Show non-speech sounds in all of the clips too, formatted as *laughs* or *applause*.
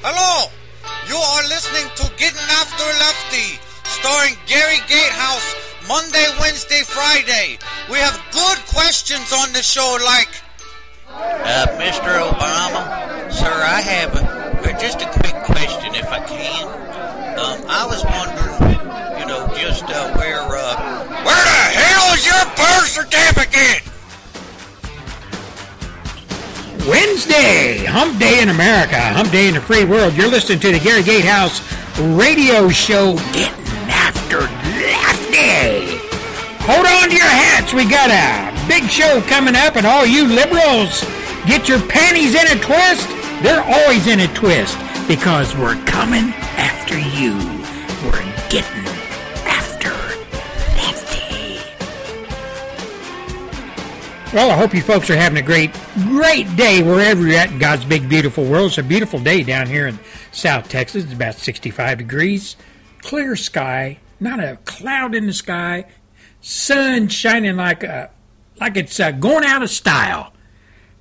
Hello! You are listening to Getting After Lefty, starring Gary Gatehouse, Monday, Wednesday, Friday. We have good questions on the show like. Uh, Mr. Obama, sir, I have a, just a quick question if I can. Um, I was wondering, you know, just uh, where, uh, where the hell is your birth certificate? Wednesday, Hump Day in America, Hump Day in the free world. You're listening to the Gary Gatehouse radio show, Getting After Lefty. Hold on to your hats. We got a big show coming up, and all you liberals, get your panties in a twist. They're always in a twist because we're coming after you. Well, I hope you folks are having a great, great day wherever you're at in God's big, beautiful world. It's a beautiful day down here in South Texas. It's about 65 degrees, clear sky, not a cloud in the sky, sun shining like a, like it's uh, going out of style.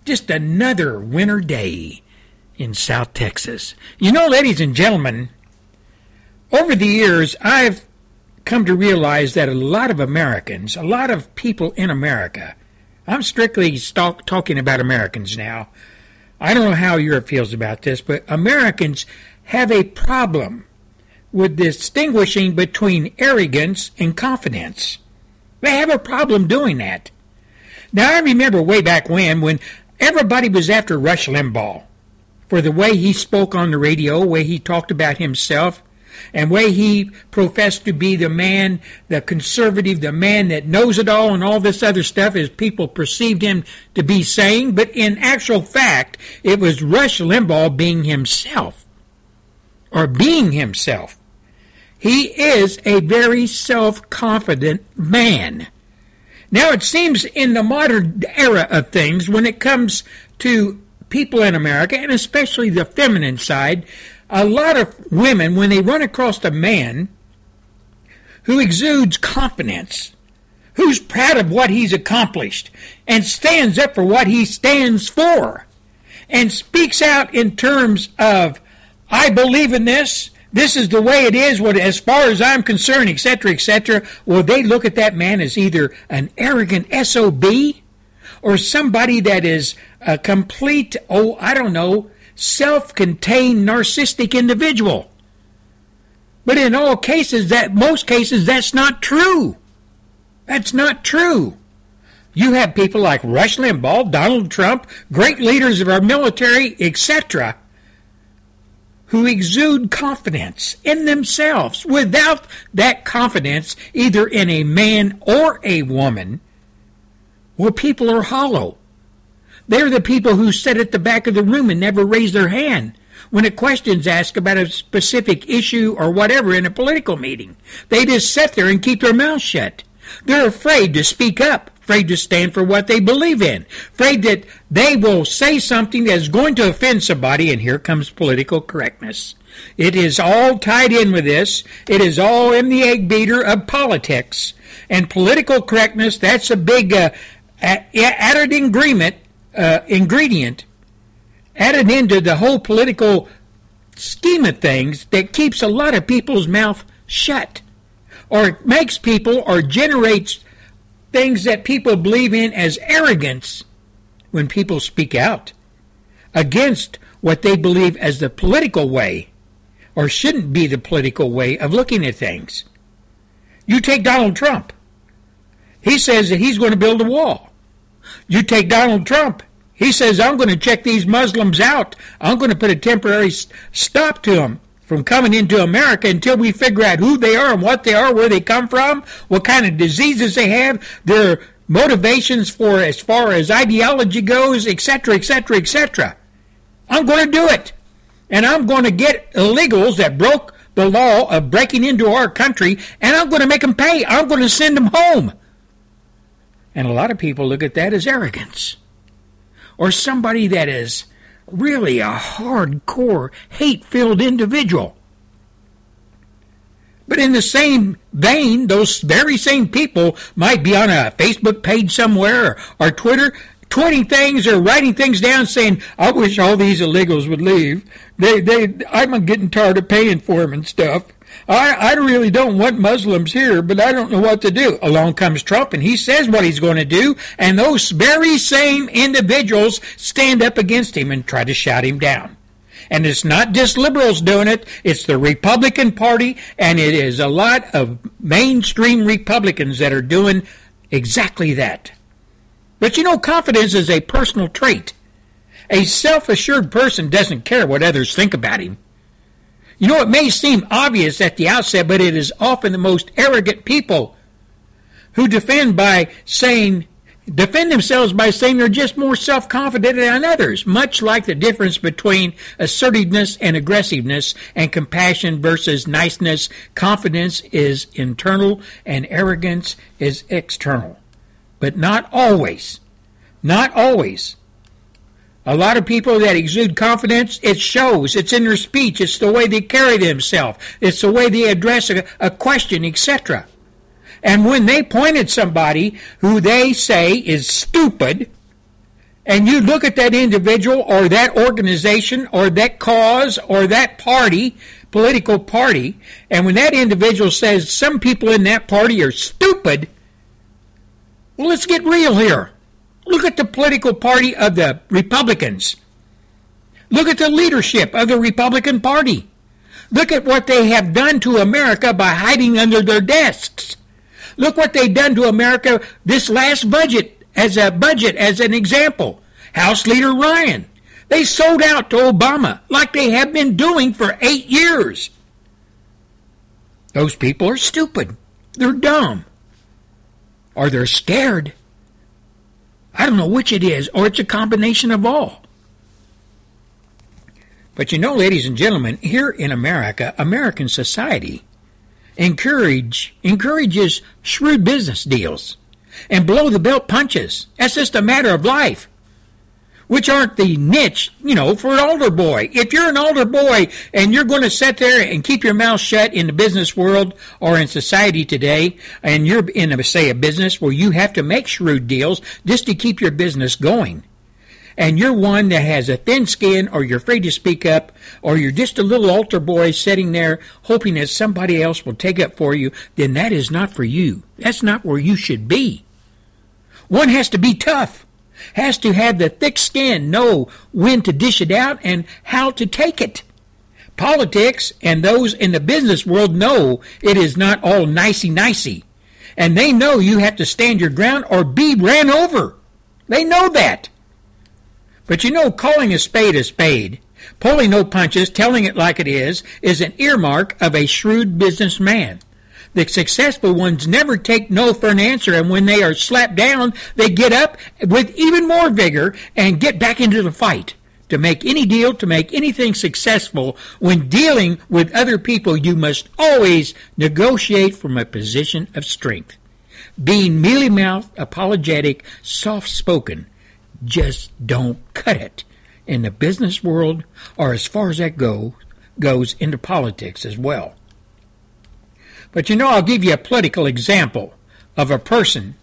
Just another winter day in South Texas. You know, ladies and gentlemen, over the years, I've come to realize that a lot of Americans, a lot of people in America, I'm strictly talk, talking about Americans now. I don't know how Europe feels about this, but Americans have a problem with distinguishing between arrogance and confidence. They have a problem doing that. Now, I remember way back when, when everybody was after Rush Limbaugh for the way he spoke on the radio, the way he talked about himself, and way he professed to be the man, the conservative, the man that knows it all and all this other stuff as people perceived him to be saying, but in actual fact, it was Rush Limbaugh being himself, or being himself. He is a very self-confident man. Now it seems in the modern era of things, when it comes to people in America, and especially the feminine side, a lot of women, when they run across a man who exudes confidence, who's proud of what he's accomplished, and stands up for what he stands for, and speaks out in terms of, I believe in this, this is the way it is, what, as far as I'm concerned, etc., etc., well, they look at that man as either an arrogant SOB or somebody that is a complete, oh, I don't know, self contained narcissistic individual. But in all cases, that most cases, that's not true. That's not true. You have people like Rush Limbaugh, Donald Trump, great leaders of our military, etc., who exude confidence in themselves. Without that confidence, either in a man or a woman, well, people are hollow. They're the people who sit at the back of the room and never raise their hand when a question's asked about a specific issue or whatever in a political meeting. They just sit there and keep their mouths shut. They're afraid to speak up, afraid to stand for what they believe in, afraid that they will say something that's going to offend somebody, and here comes political correctness. It is all tied in with this. It is all in the egg beater of politics. And political correctness, that's a big uh, added ingredient uh, ingredient added into the whole political scheme of things that keeps a lot of people's mouth shut or makes people or generates things that people believe in as arrogance when people speak out against what they believe as the political way or shouldn't be the political way of looking at things. You take Donald Trump. He says that he's going to build a wall. You take Donald Trump. He says, I'm going to check these Muslims out. I'm going to put a temporary stop to them from coming into America until we figure out who they are and what they are, where they come from, what kind of diseases they have, their motivations for as far as ideology goes, etc., etc., etc. I'm going to do it. And I'm going to get illegals that broke the law of breaking into our country, and I'm going to make them pay. I'm going to send them home. And a lot of people look at that as arrogance or somebody that is really a hardcore, hate filled individual. But in the same vein, those very same people might be on a Facebook page somewhere or, or Twitter tweeting things or writing things down saying, I wish all these illegals would leave. They, they, I'm getting tired of paying for them and stuff. I, I really don't want Muslims here, but I don't know what to do. Along comes Trump and he says what he's going to do, and those very same individuals stand up against him and try to shout him down. And it's not just liberals doing it, it's the Republican Party, and it is a lot of mainstream Republicans that are doing exactly that. But you know, confidence is a personal trait. A self assured person doesn't care what others think about him. You know, it may seem obvious at the outset, but it is often the most arrogant people who defend by saying, defend themselves by saying they're just more self-confident than others, much like the difference between assertiveness and aggressiveness and compassion versus niceness. Confidence is internal and arrogance is external. But not always. Not always. A lot of people that exude confidence, it shows. It's in their speech. It's the way they carry themselves. It's the way they address a, a question, etc. And when they point at somebody who they say is stupid, and you look at that individual or that organization or that cause or that party, political party, and when that individual says some people in that party are stupid, well, let's get real here. Look at the political party of the Republicans. Look at the leadership of the Republican Party. Look at what they have done to America by hiding under their desks. Look what they've done to America this last budget as a budget as an example. House Leader Ryan. They sold out to Obama like they have been doing for eight years. Those people are stupid. They're dumb. Or they're scared. I don't know which it is, or it's a combination of all. But you know, ladies and gentlemen, here in America, American society encourage encourages shrewd business deals and blow the belt punches. That's just a matter of life which aren't the niche, you know, for an older boy. If you're an older boy and you're going to sit there and keep your mouth shut in the business world or in society today, and you're in, a, say, a business where you have to make shrewd deals just to keep your business going, and you're one that has a thin skin or you're afraid to speak up or you're just a little altar boy sitting there hoping that somebody else will take up for you, then that is not for you. That's not where you should be. One has to be tough has to have the thick skin, know when to dish it out and how to take it. Politics and those in the business world know it is not all nicey nicey. And they know you have to stand your ground or be ran over. They know that. But you know, calling a spade a spade, pulling no punches, telling it like it is, is an earmark of a shrewd businessman. The successful ones never take no for an answer, and when they are slapped down, they get up with even more vigor and get back into the fight. To make any deal, to make anything successful, when dealing with other people, you must always negotiate from a position of strength. Being mealy mouthed, apologetic, soft spoken, just don't cut it. In the business world, or as far as that go, goes into politics as well. But you know, I'll give you a political example of a person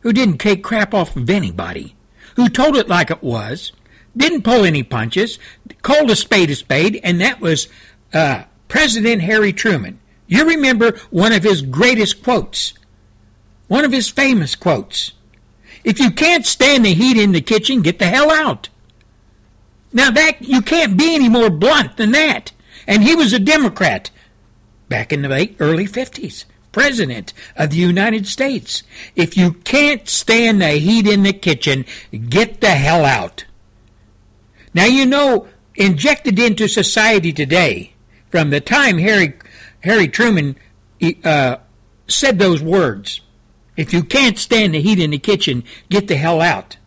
who didn't take crap off of anybody, who told it like it was, didn't pull any punches, called a spade a spade, and that was uh, President Harry Truman. You remember one of his greatest quotes, one of his famous quotes. If you can't stand the heat in the kitchen, get the hell out. Now that you can't be any more blunt than that. And he was a Democrat back in the late early 50s, president of the United States. If you can't stand the heat in the kitchen, get the hell out. Now, you know, injected into society today, from the time Harry, Harry Truman uh, said those words, if you can't stand the heat in the kitchen, get the hell out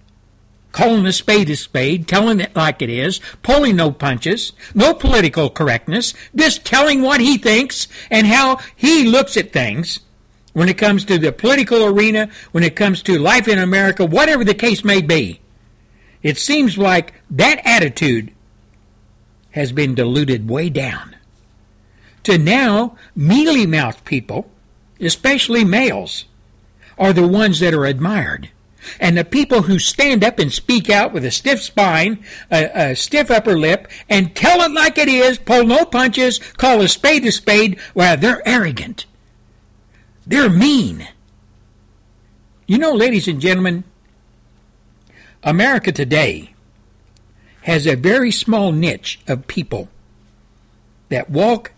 calling a spade a spade, telling it like it is, pulling no punches, no political correctness, just telling what he thinks and how he looks at things when it comes to the political arena, when it comes to life in America, whatever the case may be. It seems like that attitude has been diluted way down. To now, mealy mouthed people, especially males, are the ones that are admired And the people who stand up and speak out with a stiff spine, a, a, stiff upper lip, and tell it like it is, pull no punches, call a spade a spade, well, they're arrogant. They're mean. You know, ladies and gentlemen, America today has a very small niche of people that walk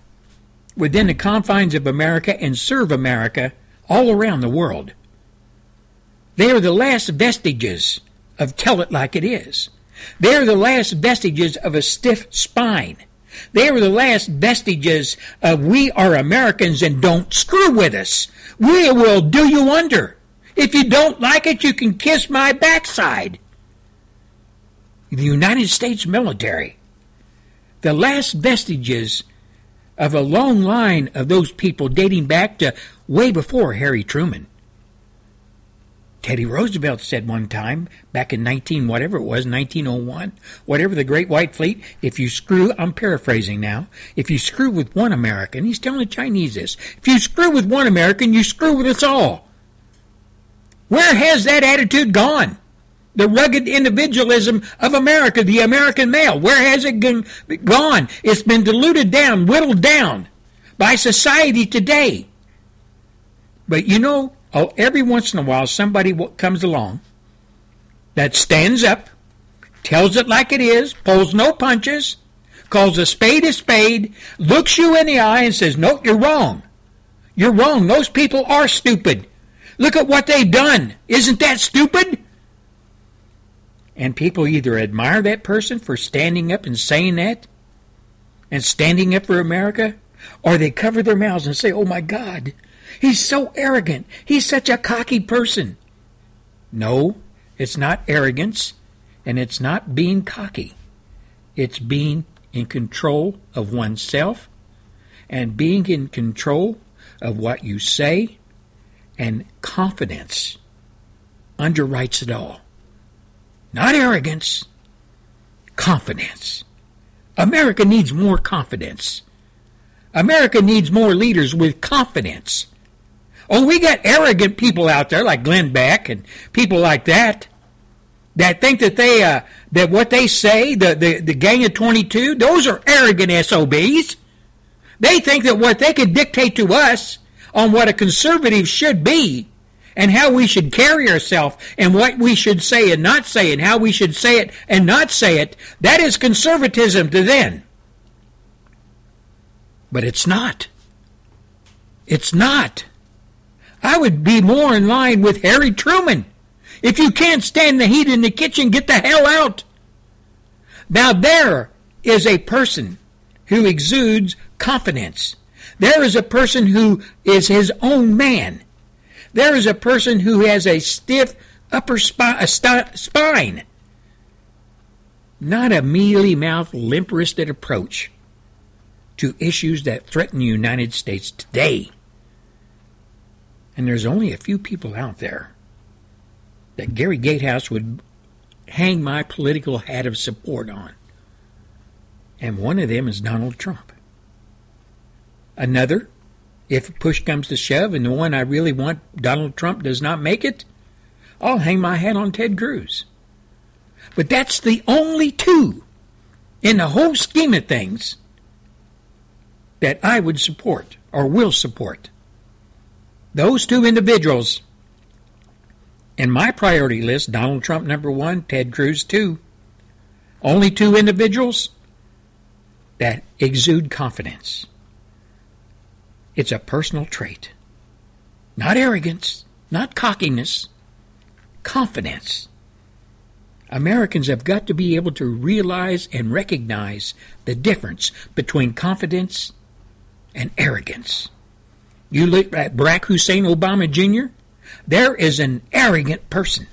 within the confines of America and serve America all around the world. They are the last vestiges of tell it like it is. They are the last vestiges of a stiff spine. They are the last vestiges of we are Americans and don't screw with us. We will do you under. If you don't like it, you can kiss my backside. The United States military, the last vestiges of a long line of those people dating back to way before Harry Truman. Teddy Roosevelt said one time, back in 19, whatever it was, 1901, whatever the Great White Fleet, if you screw, I'm paraphrasing now, if you screw with one American, he's telling the Chinese this, if you screw with one American, you screw with us all. Where has that attitude gone? The rugged individualism of America, the American male, where has it gone? It's been diluted down, whittled down by society today. But you know, oh, every once in a while somebody comes along that stands up, tells it like it is, pulls no punches, calls a spade a spade, looks you in the eye and says, No, you're wrong. You're wrong. Those people are stupid. Look at what they've done. Isn't that stupid? And people either admire that person for standing up and saying that and standing up for America, or they cover their mouths and say, Oh my God, He's so arrogant. He's such a cocky person. No, it's not arrogance, and it's not being cocky. It's being in control of oneself and being in control of what you say, and confidence underwrites it all. Not arrogance, confidence. America needs more confidence. America needs more leaders with confidence. Oh, we got arrogant people out there like Glenn Beck and people like that that think that they uh, that what they say, the, the, the gang of 22, those are arrogant SOBs. They think that what they can dictate to us on what a conservative should be and how we should carry ourselves and what we should say and not say and how we should say it and not say it, that is conservatism to them. But it's not. It's not. I would be more in line with Harry Truman. If you can't stand the heat in the kitchen, get the hell out. Now, there is a person who exudes confidence. There is a person who is his own man. There is a person who has a stiff upper spi- st- spine, not a mealy mouthed, limp wristed approach to issues that threaten the United States today. And there's only a few people out there that Gary Gatehouse would hang my political hat of support on. And one of them is Donald Trump. Another, if push comes to shove and the one I really want, Donald Trump, does not make it, I'll hang my hat on Ted Cruz. But that's the only two in the whole scheme of things that I would support or will support. Those two individuals in my priority list Donald Trump, number one, Ted Cruz, two. Only two individuals that exude confidence. It's a personal trait. Not arrogance, not cockiness, confidence. Americans have got to be able to realize and recognize the difference between confidence and arrogance. You look at Barack Hussein Obama Jr., there is an arrogant person.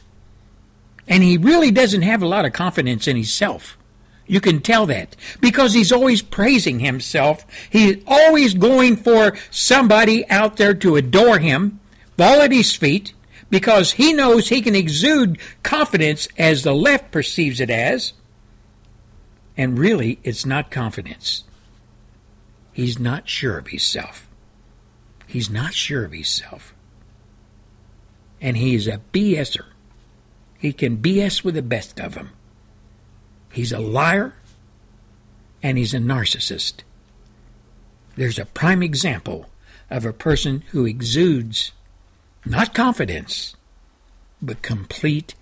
And he really doesn't have a lot of confidence in himself. You can tell that because he's always praising himself. He's always going for somebody out there to adore him, fall at his feet, because he knows he can exude confidence as the left perceives it as. And really, it's not confidence. He's not sure of himself. He's not sure of himself. And he's a BSer. he can BS with the best of them. He's a liar and he's a narcissist. There's a prime example of a person who exudes not confidence, but complete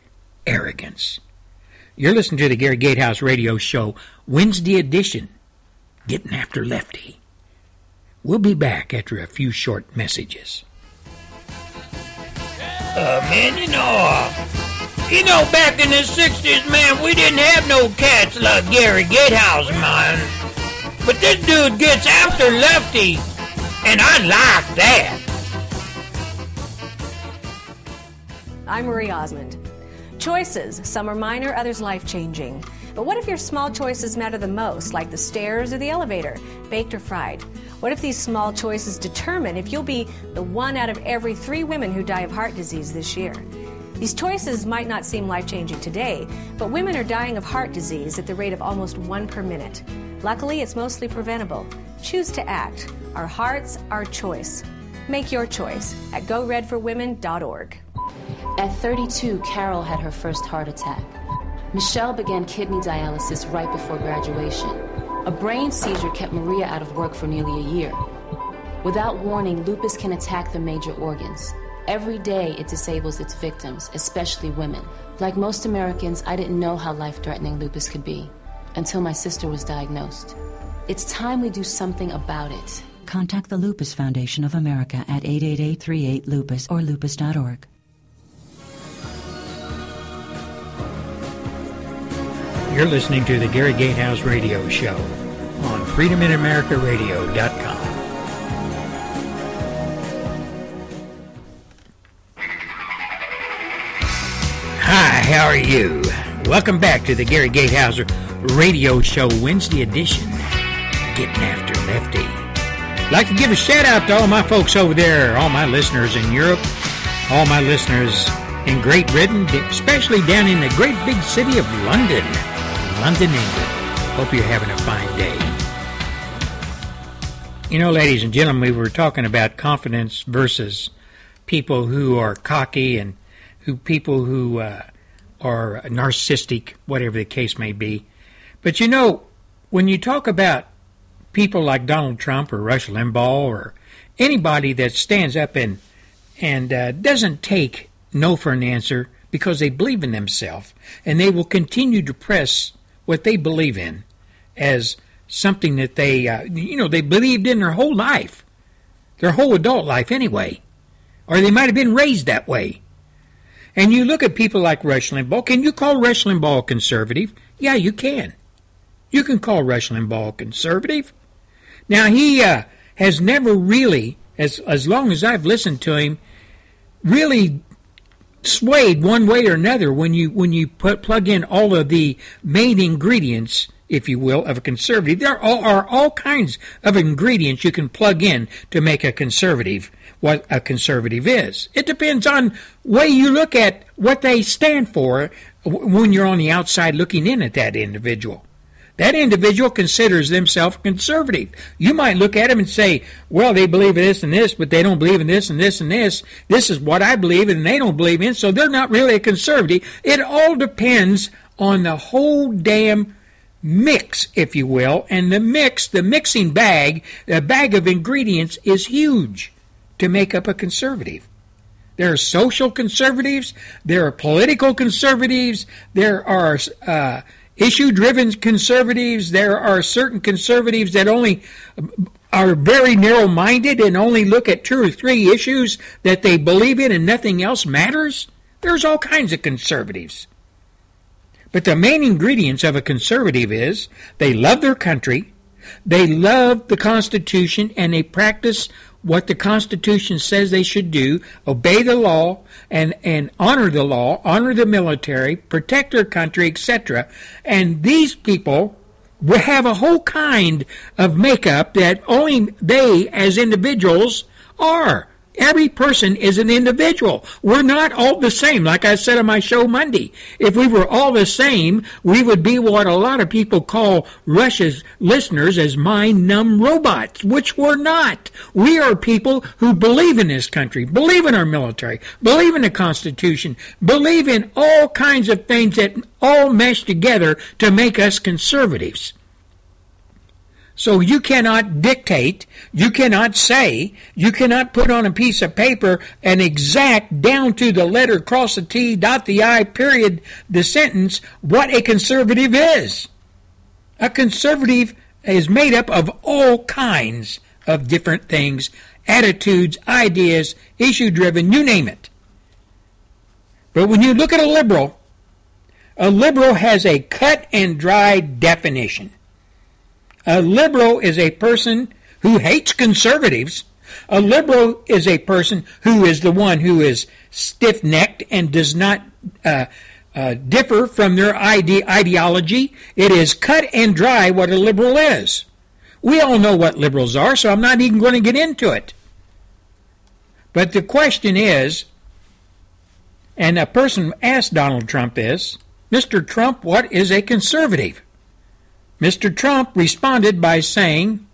arrogance. You're listening to the Gary Gatehouse Radio Show, Wednesday edition, Getting After Lefty. We'll be back after a few short messages. Uh, man, you know, uh, you know, back in the 60s, man, we didn't have no cats like Gary Gatehouse, man. But this dude gets after Lefty, and I like that. I'm Marie Osmond. Choices, some are minor, others life changing. But what if your small choices matter the most, like the stairs or the elevator, baked or fried? What if these small choices determine if you'll be the one out of every three women who die of heart disease this year? These choices might not seem life changing today, but women are dying of heart disease at the rate of almost one per minute. Luckily, it's mostly preventable. Choose to act. Our hearts, our choice. Make your choice at goredforwomen.org. At 32, Carol had her first heart attack. Michelle began kidney dialysis right before graduation. A brain seizure kept Maria out of work for nearly a year. Without warning, lupus can attack the major organs. Every day, it disables its victims, especially women. Like most Americans, I didn't know how life threatening lupus could be until my sister was diagnosed. It's time we do something about it. Contact the Lupus Foundation of America at 888-38-LUPUS or lupus.org. You're listening to the Gary Gatehouse Radio Show on FreedomInAmericaRadio.com. Hi, how are you? Welcome back to the Gary Gatehouse Radio Show Wednesday edition. Getting after Lefty. I'd like to give a shout out to all my folks over there, all my listeners in Europe, all my listeners in Great Britain, especially down in the great big city of London. London, England. Hope you're having a fine day. You know, ladies and gentlemen, we were talking about confidence versus people who are cocky and who people who uh, are narcissistic, whatever the case may be. But you know, when you talk about people like Donald Trump or Rush Limbaugh or anybody that stands up and and uh, doesn't take no for an answer because they believe in themselves and they will continue to press what they believe in as something that they uh, you know they believed in their whole life their whole adult life anyway or they might have been raised that way. And you look at people like Rush Limbaugh can you call Rush Limbaugh conservative? Yeah you can. You can call Rush Limbaugh conservative. Now he uh, has never really as as long as I've listened to him really swayed one way or another when you when you put plug in all of the main ingredients if you will of a conservative. There are, are all kinds of ingredients you can plug in to make a conservative what a conservative is. It depends on way you look at what they stand for when you're on the outside looking in at that individual that individual considers themselves conservative. You might look at them and say, well, they believe in this and this, but they don't believe in this and this and this. This is what I believe and they don't believe in, so they're not really a conservative. It all depends on the whole damn mix, if you will, and the mix, the mixing bag, the bag of ingredients is huge to make up a conservative. There are social conservatives, there are political conservatives, there are uh, issue driven conservatives. There are certain conservatives that only are very narrow minded and only look at two or three issues that they believe in and nothing else matters. There's all kinds of conservatives. But the main ingredients of a conservative is they love their country, they love the Constitution, and they practice what the Constitution says they should do, obey the law, and, and honor the law, honor the military, protect their country, etc. And these people will have a whole kind of makeup that only they, as individuals, are. Every person is an individual. We're not all the same. Like I said on my show Monday, if we were all the same, we would be what a lot of people call Rush's listeners as mind numb robots, which we're not. We are people who believe in this country, believe in our military, believe in the Constitution, believe in all kinds of things that all mesh together to make us conservatives. So you cannot dictate, you cannot say, you cannot put on a piece of paper an exact down to the letter, cross the T, dot the I, period, the sentence, what a conservative is. A conservative is made up of all kinds of different things, attitudes, ideas, issue driven, you name it. But when you look at a liberal, a liberal has a cut and dry definition. A liberal is a person who hates conservatives. A liberal is a person who is the one who is stiff necked and does not uh, uh, differ from their ide- ideology. It is cut and dry what a liberal is. We all know what liberals are, so I'm not even going to get into it. But the question is, and a person asked Donald Trump this Mr. Trump, what is a conservative? Mr. Trump responded by saying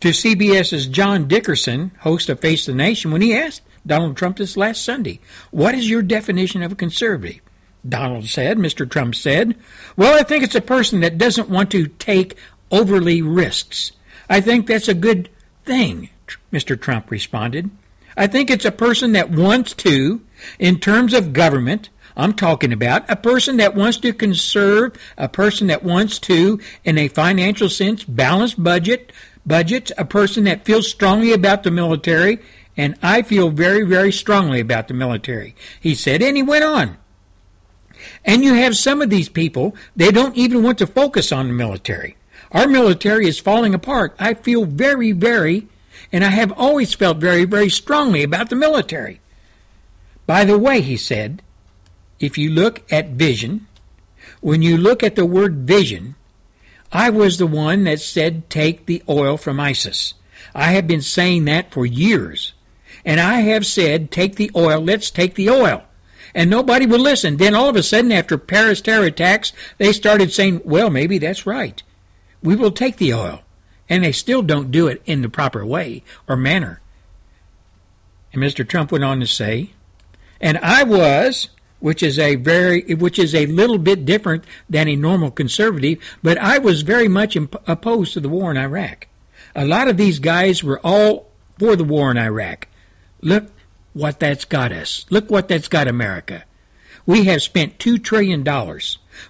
to CBS's John Dickerson, host of Face the Nation, when he asked Donald Trump this last Sunday, What is your definition of a conservative? Donald said, Mr. Trump said, Well, I think it's a person that doesn't want to take overly risks. I think that's a good thing, Mr. Trump responded. I think it's a person that wants to, in terms of government, I'm talking about a person that wants to conserve, a person that wants to, in a financial sense, balance budget, budgets, a person that feels strongly about the military, and I feel very, very strongly about the military. He said, and he went on. And you have some of these people, they don't even want to focus on the military. Our military is falling apart. I feel very, very, and I have always felt very, very strongly about the military. By the way, he said, if you look at vision, when you look at the word vision, I was the one that said take the oil from ISIS. I have been saying that for years. And I have said take the oil, let's take the oil. And nobody would listen. Then all of a sudden, after Paris terror attacks, they started saying, well, maybe that's right. We will take the oil. And they still don't do it in the proper way or manner. And Mr. Trump went on to say, and I was which is a very which is a little bit different than a normal conservative, but I was very much imp- opposed to the war in Iraq. A lot of these guys were all for the war in Iraq. Look what that's got us. Look what that's got America. We have spent $2 trillion.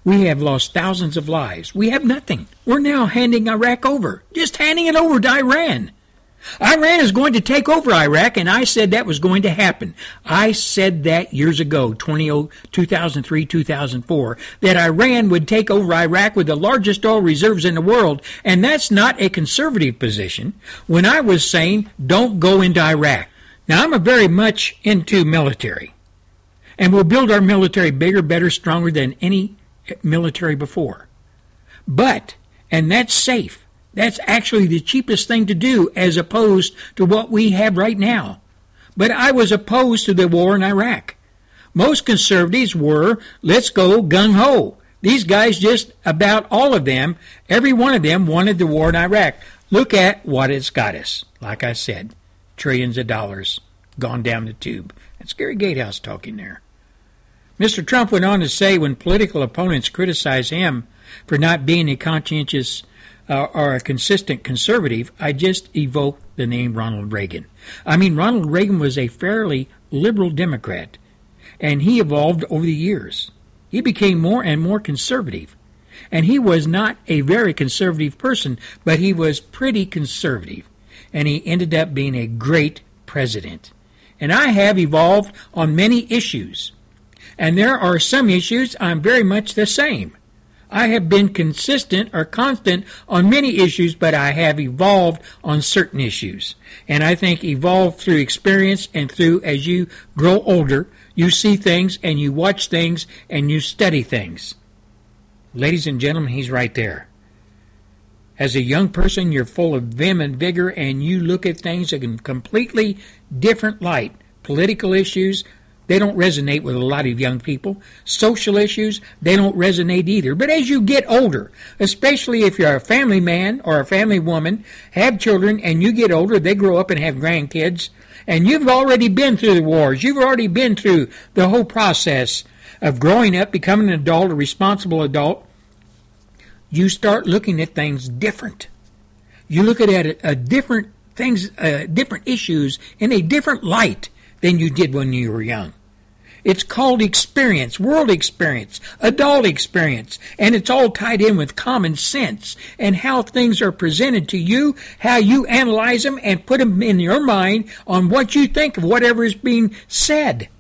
We have lost thousands of lives. We have nothing. We're now handing Iraq over. Just handing it over to Iran. Iran is going to take over Iraq, and I said that was going to happen. I said that years ago, 2003, 2004, that Iran would take over Iraq with the largest oil reserves in the world, and that's not a conservative position. When I was saying, don't go into Iraq. Now, I'm a very much into military, and we'll build our military bigger, better, stronger than any military before. But, and that's safe. That's actually the cheapest thing to do as opposed to what we have right now. But I was opposed to the war in Iraq. Most conservatives were, let's go gung ho. These guys just about all of them, every one of them wanted the war in Iraq. Look at what it's got us. Like I said, trillions of dollars gone down the tube. That's Gary Gatehouse talking there. Mr. Trump went on to say when political opponents criticize him for not being a conscientious uh, are a consistent conservative, I just evoke the name Ronald Reagan. I mean, Ronald Reagan was a fairly liberal Democrat, and he evolved over the years. He became more and more conservative. And he was not a very conservative person, but he was pretty conservative. And he ended up being a great president. And I have evolved on many issues. And there are some issues I'm very much the same. I have been consistent or constant on many issues, but I have evolved on certain issues. And I think evolve through experience and through as you grow older, you see things and you watch things and you study things. Ladies and gentlemen, he's right there. As a young person, you're full of vim and vigor, and you look at things in a completely different light. Political issues, they don't resonate with a lot of young people. Social issues, they don't resonate either. But as you get older, especially if you're a family man or a family woman, have children, and you get older, they grow up and have grandkids, and you've already been through the wars. You've already been through the whole process of growing up, becoming an adult, a responsible adult you start looking at things different. You look at it a different things, uh, different issues in a different light than you did when you were young. It's called experience, world experience, adult experience, and it's all tied in with common sense and how things are presented to you, how you analyze them and put them in your mind on what you think of whatever is being said.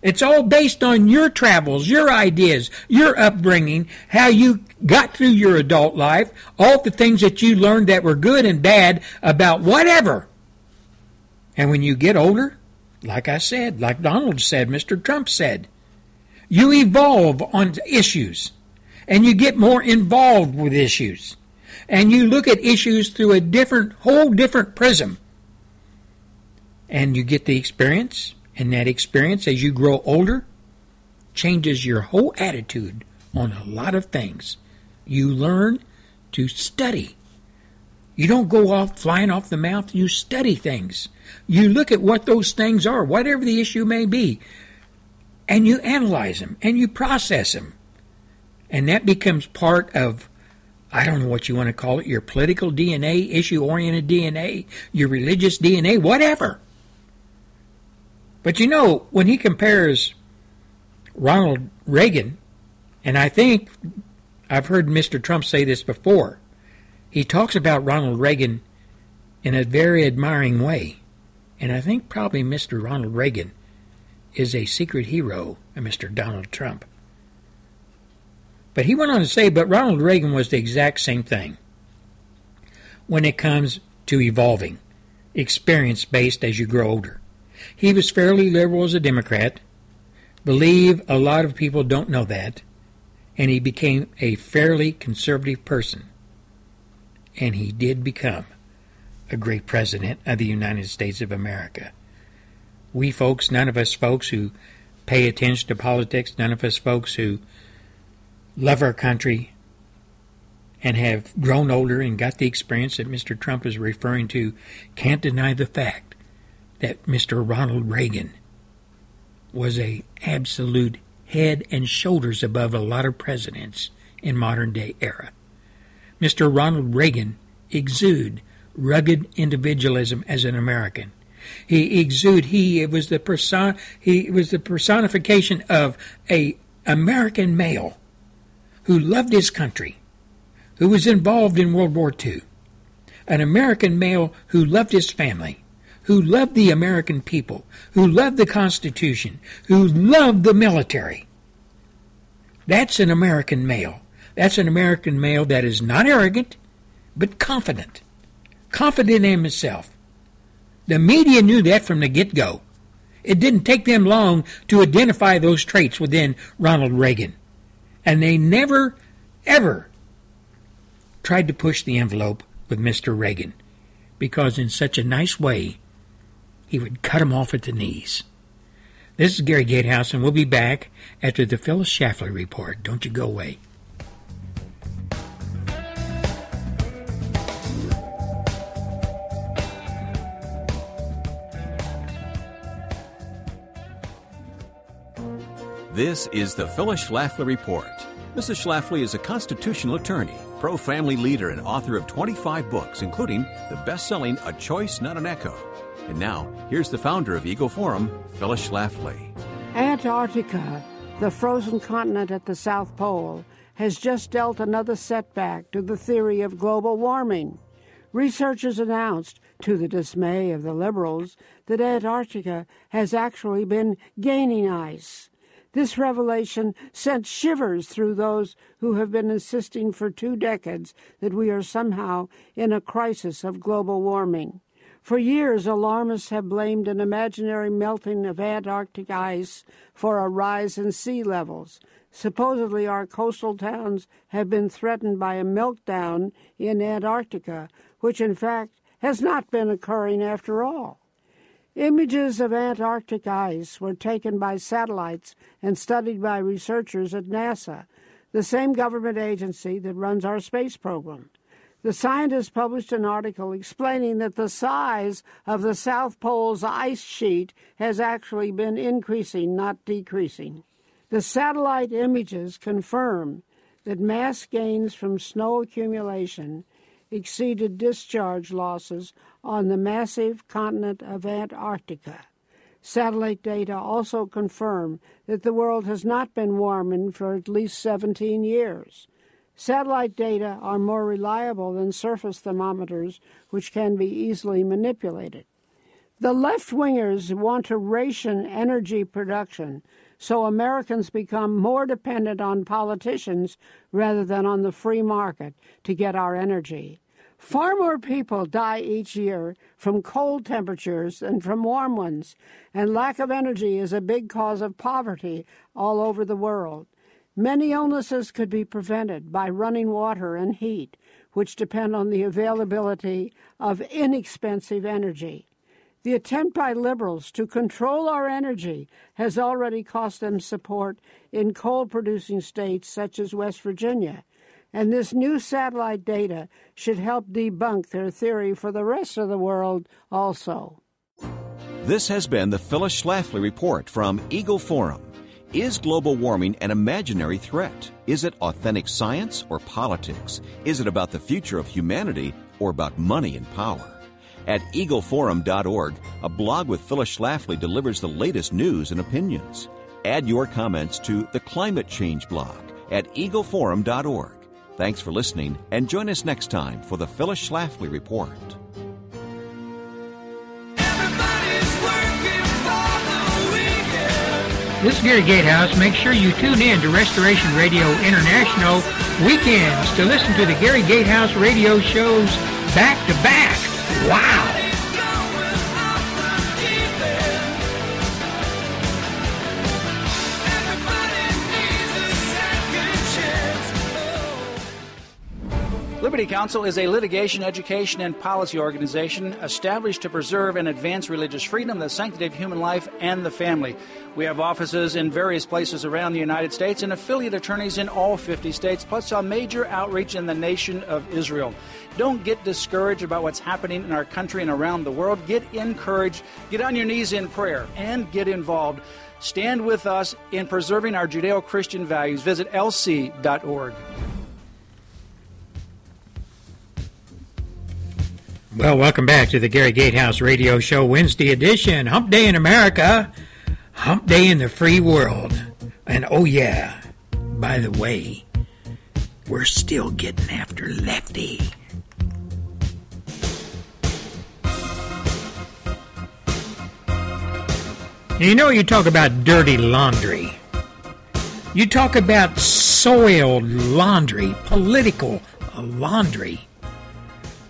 It's all based on your travels, your ideas, your upbringing, how you got through your adult life, all the things that you learned that were good and bad about whatever. And when you get older, like I said, like Donald said, Mr. Trump said, you evolve on issues and you get more involved with issues and you look at issues through a different, whole different prism. And you get the experience, and that experience, as you grow older, changes your whole attitude on a lot of things. You learn to study. You don't go off flying off the mouth, you study things. You look at what those things are, whatever the issue may be, and you analyze them and you process them. And that becomes part of, I don't know what you want to call it, your political DNA, issue oriented DNA, your religious DNA, whatever. But you know, when he compares Ronald Reagan, and I think I've heard Mr. Trump say this before, he talks about Ronald Reagan in a very admiring way. And I think probably Mr. Ronald Reagan is a secret hero of Mr. Donald Trump. But he went on to say, but Ronald Reagan was the exact same thing when it comes to evolving, experience based as you grow older. He was fairly liberal as a Democrat. Believe a lot of people don't know that. And he became a fairly conservative person. And he did become a great president of the United States of America. We folks, none of us folks who pay attention to politics, none of us folks who love our country and have grown older and got the experience that Mr. Trump is referring to, can't deny the fact that Mr. Ronald Reagan was a absolute head and shoulders above a lot of presidents in modern day era. Mr. Ronald Reagan exuded rugged individualism as an American. He exuded he was the person he was the personification of a American male who loved his country, who was involved in World War II, an American male who loved his family, who loved the American people, who loved the Constitution, who loved the military. That's an American male. That's an American male that is not arrogant, but confident. Confident in himself. The media knew that from the get go. It didn't take them long to identify those traits within Ronald Reagan. And they never, ever tried to push the envelope with Mr. Reagan because, in such a nice way, he would cut off at the knees. This is Gary Gatehouse, and we'll be back after the Phyllis Schlafly report. Don't you go away. This is the Phyllis Schlafly Report. Mrs. Schlafly is a constitutional attorney, pro family leader, and author of 25 books, including the best selling A Choice, Not an Echo and now, here's the founder of Eagle Forum, Phyllis Schlafly. Antarctica, the frozen continent at the South Pole, has just dealt another setback to the theory of global warming. Researchers announced, to the dismay of the liberals, that Antarctica has actually been gaining ice. This revelation sent shivers through those who have been insisting for two decades that we are somehow in a crisis of global warming. For years, alarmists have blamed an imaginary melting of Antarctic ice for a rise in sea levels. Supposedly, our coastal towns have been threatened by a meltdown in Antarctica, which in fact has not been occurring after all. Images of Antarctic ice were taken by satellites and studied by researchers at NASA, the same government agency that runs our space program. The scientists published an article explaining that the size of the South Pole's ice sheet has actually been increasing, not decreasing. The satellite images confirm that mass gains from snow accumulation exceeded discharge losses on the massive continent of Antarctica. Satellite data also confirm that the world has not been warming for at least 17 years. Satellite data are more reliable than surface thermometers, which can be easily manipulated. The left wingers want to ration energy production so Americans become more dependent on politicians rather than on the free market to get our energy. Far more people die each year from cold temperatures than from warm ones, and lack of energy is a big cause of poverty all over the world. Many illnesses could be prevented by running water and heat, which depend on the availability of inexpensive energy. The attempt by liberals to control our energy has already cost them support in coal producing states such as West Virginia and this new satellite data should help debunk their theory for the rest of the world also. This has been the Phyllis Schlafly Report from Eagle Forum. Is global warming an imaginary threat? Is it authentic science or politics? Is it about the future of humanity or about money and power? At eagleforum.org, a blog with Phyllis Schlafly delivers the latest news and opinions. Add your comments to the Climate Change blog at eagleforum.org. Thanks for listening, and join us next time for the Phyllis Schlafly Report. This is Gary Gatehouse. Make sure you tune in to Restoration Radio International weekends to listen to the Gary Gatehouse radio shows back to back. Wow! Liberty Counsel is a litigation, education, and policy organization established to preserve and advance religious freedom, the sanctity of human life, and the family. We have offices in various places around the United States and affiliate attorneys in all 50 states, plus a major outreach in the nation of Israel. Don't get discouraged about what's happening in our country and around the world. Get encouraged, get on your knees in prayer, and get involved. Stand with us in preserving our Judeo Christian values. Visit lc.org. Well, welcome back to the Gary Gatehouse Radio Show Wednesday edition. Hump Day in America, Hump Day in the free world. And oh, yeah, by the way, we're still getting after Lefty. You know, you talk about dirty laundry. You talk about soiled laundry, political laundry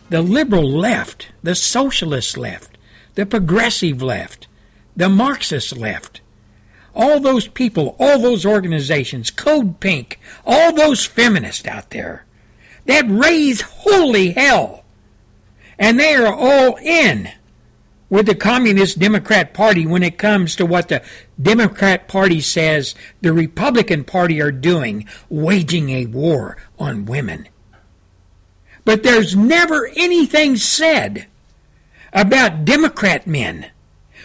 the liberal left, the socialist left, the progressive left, the Marxist left, all those people, all those organizations, Code Pink, all those feminists out there that raise holy hell. And they are all in with the Communist Democrat Party when it comes to what the Democrat Party says the Republican Party are doing, waging a war on women. But there's never anything said about Democrat men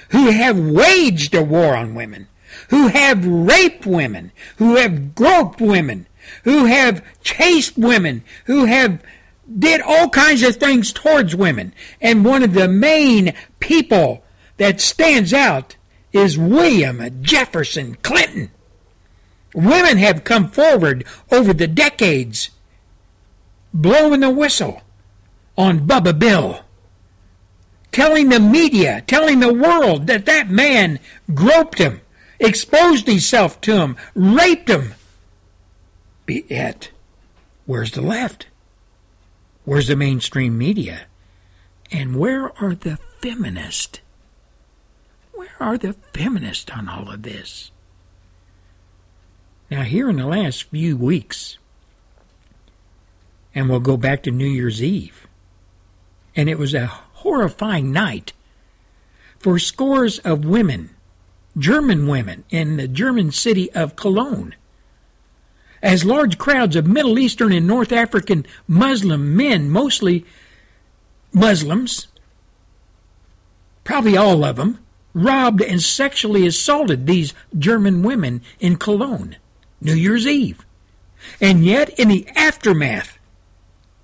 who have waged a war on women, who have raped women, who have groped women, who have chased women, who have did all kinds of things towards women. And one of the main people that stands out is William Jefferson Clinton. Women have come forward over the decades blowing the whistle on Bubba Bill, telling the media, telling the world that that man groped him, exposed himself to him, raped him. Be it. Where's the left? Where's the mainstream media? And where are the feminists? Where are the feminists on all of this? Now, here in the last few weeks, and we'll go back to New Year's Eve, and it was a horrifying night for scores of women, German women, in the German city of Cologne. As large crowds of Middle Eastern and North African Muslim men, mostly Muslims, probably all of them, robbed and sexually assaulted these German women in Cologne, New Year's Eve. And yet, in the aftermath,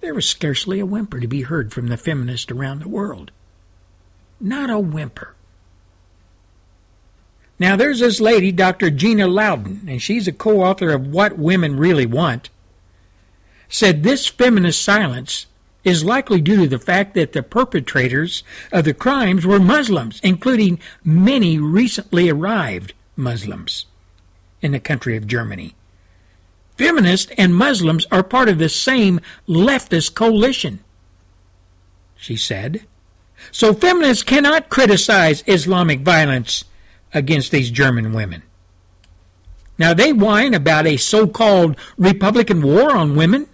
there was scarcely a whimper to be heard from the feminists around the world. Not a whimper. Now, there's this lady, Dr. Gina Loudon, and she's a co author of What Women Really Want, said this feminist silence is likely due to the fact that the perpetrators of the crimes were Muslims, including many recently arrived Muslims in the country of Germany. Feminists and Muslims are part of the same leftist coalition, she said. So feminists cannot criticize Islamic violence against these German women. Now they whine about a so called Republican war on women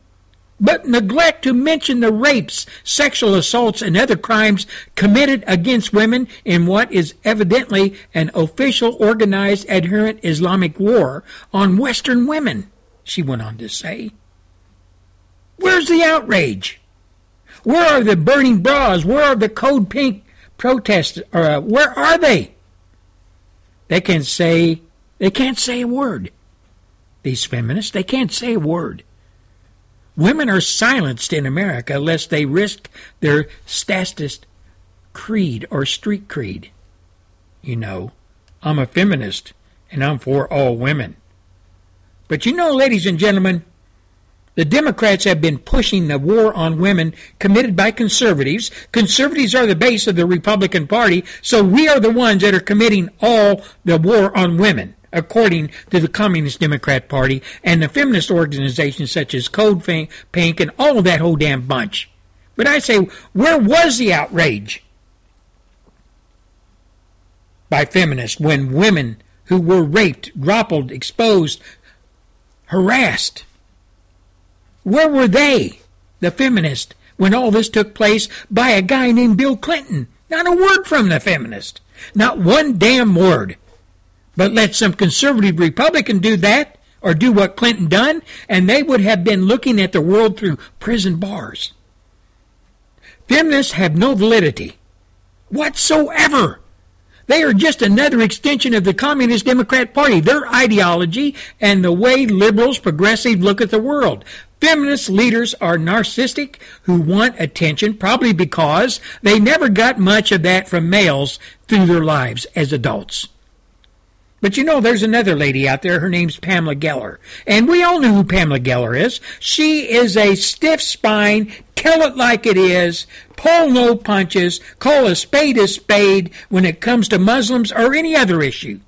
but neglect to mention the rapes, sexual assaults, and other crimes committed against women in what is evidently an official organized adherent Islamic war on Western women, she went on to say. Where's the outrage? Where are the burning bras? Where are the Code Pink protests? Uh, where are they? They can say they can't say a word. These feminists, they can't say a word. Women are silenced in America lest they risk their statist creed or street creed. You know, I'm a feminist and I'm for all women. But you know, ladies and gentlemen, the Democrats have been pushing the war on women committed by conservatives. Conservatives are the base of the Republican Party, so we are the ones that are committing all the war on women according to the Communist Democrat Party and the feminist organizations such as Code Pink and all of that whole damn bunch. But I say, where was the outrage by feminists when women who were raped, grappled, exposed, harassed, where were they, the feminists, when all this took place by a guy named Bill Clinton? Not a word from the feminist. Not one damn word. But let some conservative Republican do that or do what Clinton done, and they would have been looking at the world through prison bars. Feminists have no validity whatsoever. They are just another extension of the Communist Democrat Party, their ideology, and the way liberals, progressives look at the world. Feminist leaders are narcissistic who want attention, probably because they never got much of that from males through their lives as adults. But you know, there's another lady out there. Her name's Pamela Geller. And we all know who Pamela Geller is. She is a stiff spine, tell it like it is, pull no punches, call a spade a spade when it comes to Muslims or any other issue.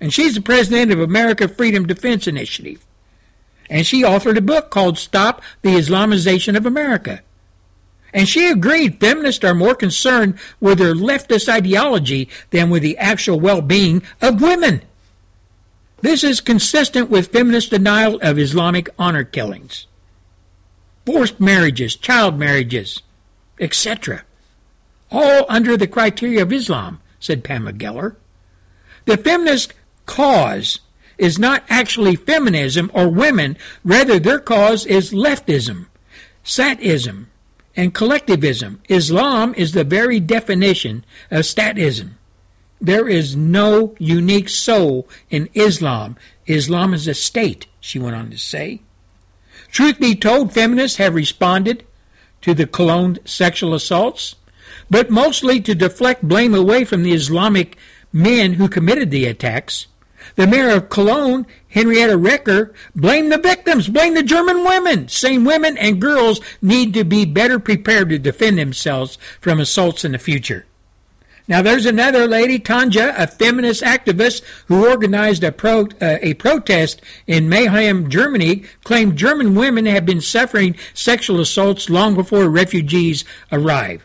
And she's the president of America Freedom Defense Initiative. And she authored a book called Stop the Islamization of America. And she agreed feminists are more concerned with their leftist ideology than with the actual well being of women. This is consistent with feminist denial of Islamic honor killings, forced marriages, child marriages, etc. All under the criteria of Islam, said Pamela Geller. The feminist cause is not actually feminism or women, rather, their cause is leftism, statism, and collectivism. Islam is the very definition of statism. There is no unique soul in Islam. Islam is a state, she went on to say. Truth be told, feminists have responded to the Cologne sexual assaults, but mostly to deflect blame away from the Islamic men who committed the attacks. The mayor of Cologne, Henrietta Reker, blamed the victims, blamed the German women, saying women and girls need to be better prepared to defend themselves from assaults in the future. Now, there's another lady, Tanja, a feminist activist who organized a, pro, uh, a protest in Mayhem, Germany, claimed German women have been suffering sexual assaults long before refugees arrive.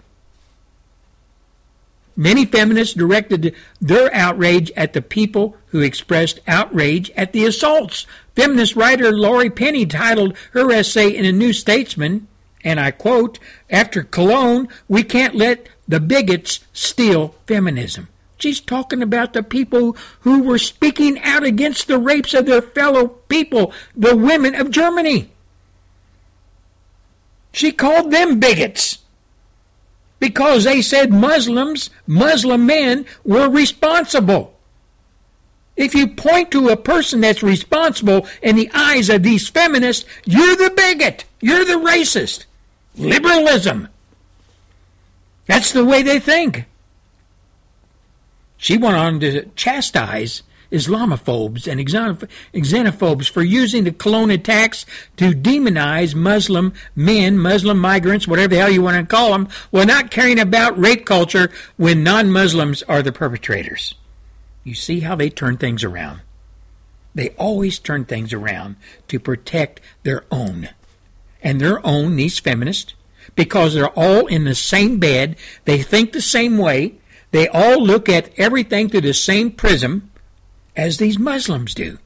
Many feminists directed their outrage at the people who expressed outrage at the assaults. Feminist writer Laurie Penny titled her essay in a New Statesman, and I quote, After Cologne, we can't let the bigots steal feminism. She's talking about the people who were speaking out against the rapes of their fellow people, the women of Germany. She called them bigots because they said Muslims, Muslim men, were responsible. If you point to a person that's responsible in the eyes of these feminists, you're the bigot. You're the racist. Liberalism. That's the way they think. She went on to chastise Islamophobes and xenophobes for using the Cologne attacks to demonize Muslim men, Muslim migrants, whatever the hell you want to call them, while not caring about rape culture when non Muslims are the perpetrators. You see how they turn things around. They always turn things around to protect their own. And their own, these feminists, because they're all in the same bed, they think the same way, they all look at everything through the same prism, as these Muslims do.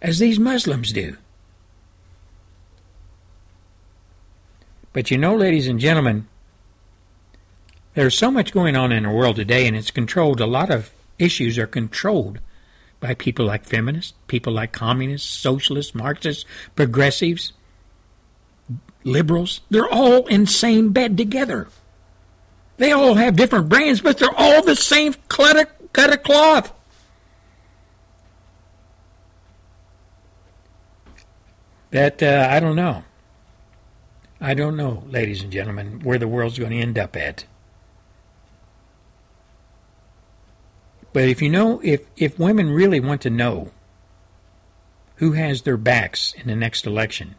As these Muslims do. But you know, ladies and gentlemen, there's so much going on in the world today, and it's controlled. A lot of issues are controlled by people like feminists, people like communists, socialists, Marxists, progressives, liberals. They're all in same bed together. They all have different brands, but they're all the same cut of, cut of cloth. that uh, I don't know. I don't know, ladies and gentlemen, where the world's going to end up at. But if you know, if, if women really want to know who has their backs in the next election,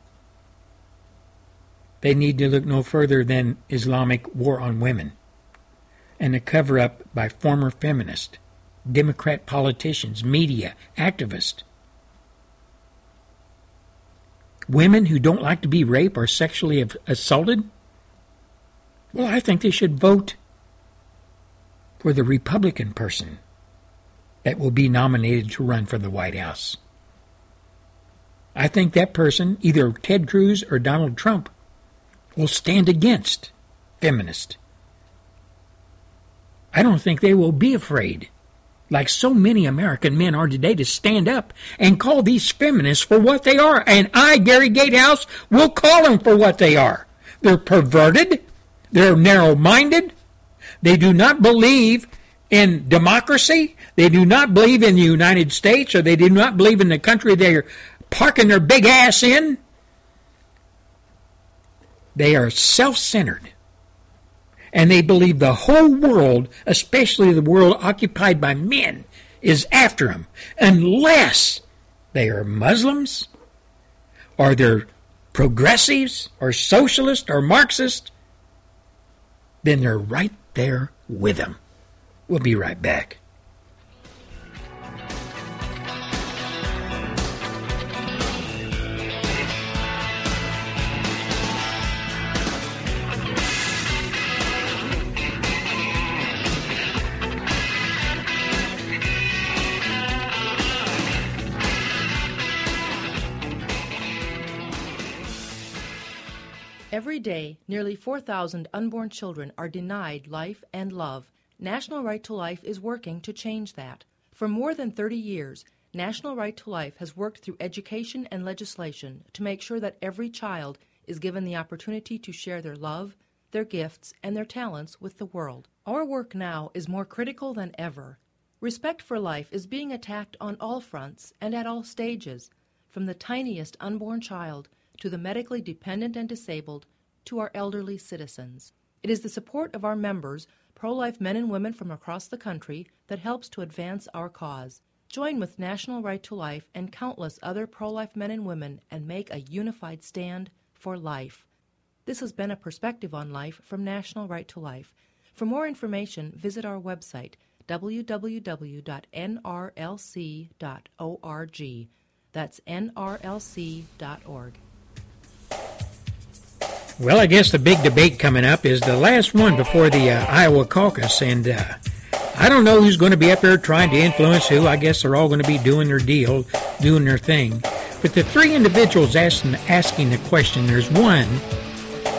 they need to look no further than Islamic war on women and the cover up by former feminists, Democrat politicians, media, activists women who don't like to be raped or sexually assaulted? Well, I think they should vote for the Republican person that will be nominated to run for the White House. I think that person, either Ted Cruz or Donald Trump, will stand against feminists. I don't think they will be afraid like so many American men are today, to stand up and call these feminists for what they are. And I, Gary Gatehouse, will call them for what they are. They're perverted. They're narrow minded. They do not believe in democracy. They do not believe in the United States, or they do not believe in the country they're parking their big ass in. They are self centered and they believe the whole world, especially the world occupied by men, is after them, unless they are Muslims, or they're progressives, or socialists, or Marxists, then they're right there with them. We'll be right back. Every day, nearly 4,000 unborn children are denied life and love. National Right to Life is working to change that. For more than 30 years, National Right to Life has worked through education and legislation to make sure that every child is given the opportunity to share their love, their gifts, and their talents with the world. Our work now is more critical than ever. Respect for life is being attacked on all fronts and at all stages, from the tiniest unborn child to the medically dependent and disabled, to our elderly citizens. It is the support of our members, pro life men and women from across the country, that helps to advance our cause. Join with National Right to Life and countless other pro life men and women and make a unified stand for life. This has been a perspective on life from National Right to Life. For more information, visit our website www.nrlc.org. That's nrlc.org. Well, I guess the big debate coming up is the last one before the uh, Iowa caucus, and uh, I don't know who's going to be up there trying to influence who. I guess they're all going to be doing their deal, doing their thing. But the three individuals asking, asking the question, there's one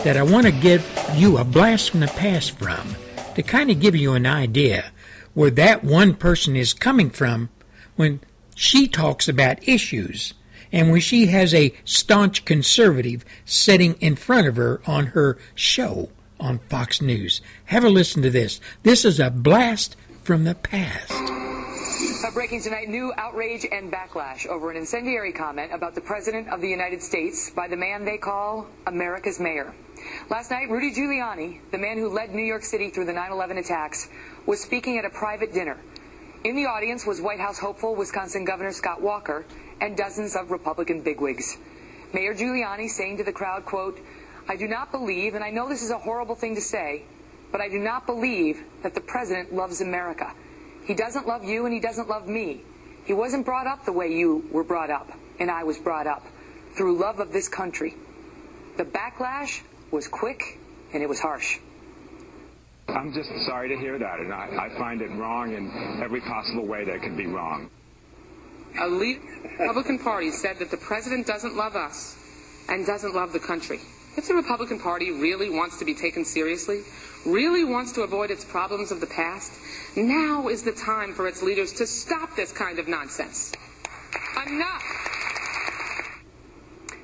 that I want to give you a blast from the past from to kind of give you an idea where that one person is coming from when she talks about issues and when she has a staunch conservative sitting in front of her on her show on Fox News. Have a listen to this. This is a blast from the past. Uh, breaking tonight, new outrage and backlash over an incendiary comment about the President of the United States by the man they call America's mayor. Last night, Rudy Giuliani, the man who led New York City through the 9 11 attacks, was speaking at a private dinner. In the audience was White House hopeful Wisconsin Governor Scott Walker and dozens of Republican bigwigs. Mayor Giuliani saying to the crowd, quote, I do not believe, and I know this is a horrible thing to say, but I do not believe that the president loves America. He doesn't love you and he doesn't love me. He wasn't brought up the way you were brought up and I was brought up, through love of this country. The backlash was quick and it was harsh. I'm just sorry to hear that, and I, I find it wrong in every possible way that could be wrong. A Republican Party said that the president doesn't love us and doesn't love the country. If the Republican Party really wants to be taken seriously, really wants to avoid its problems of the past, now is the time for its leaders to stop this kind of nonsense. Enough!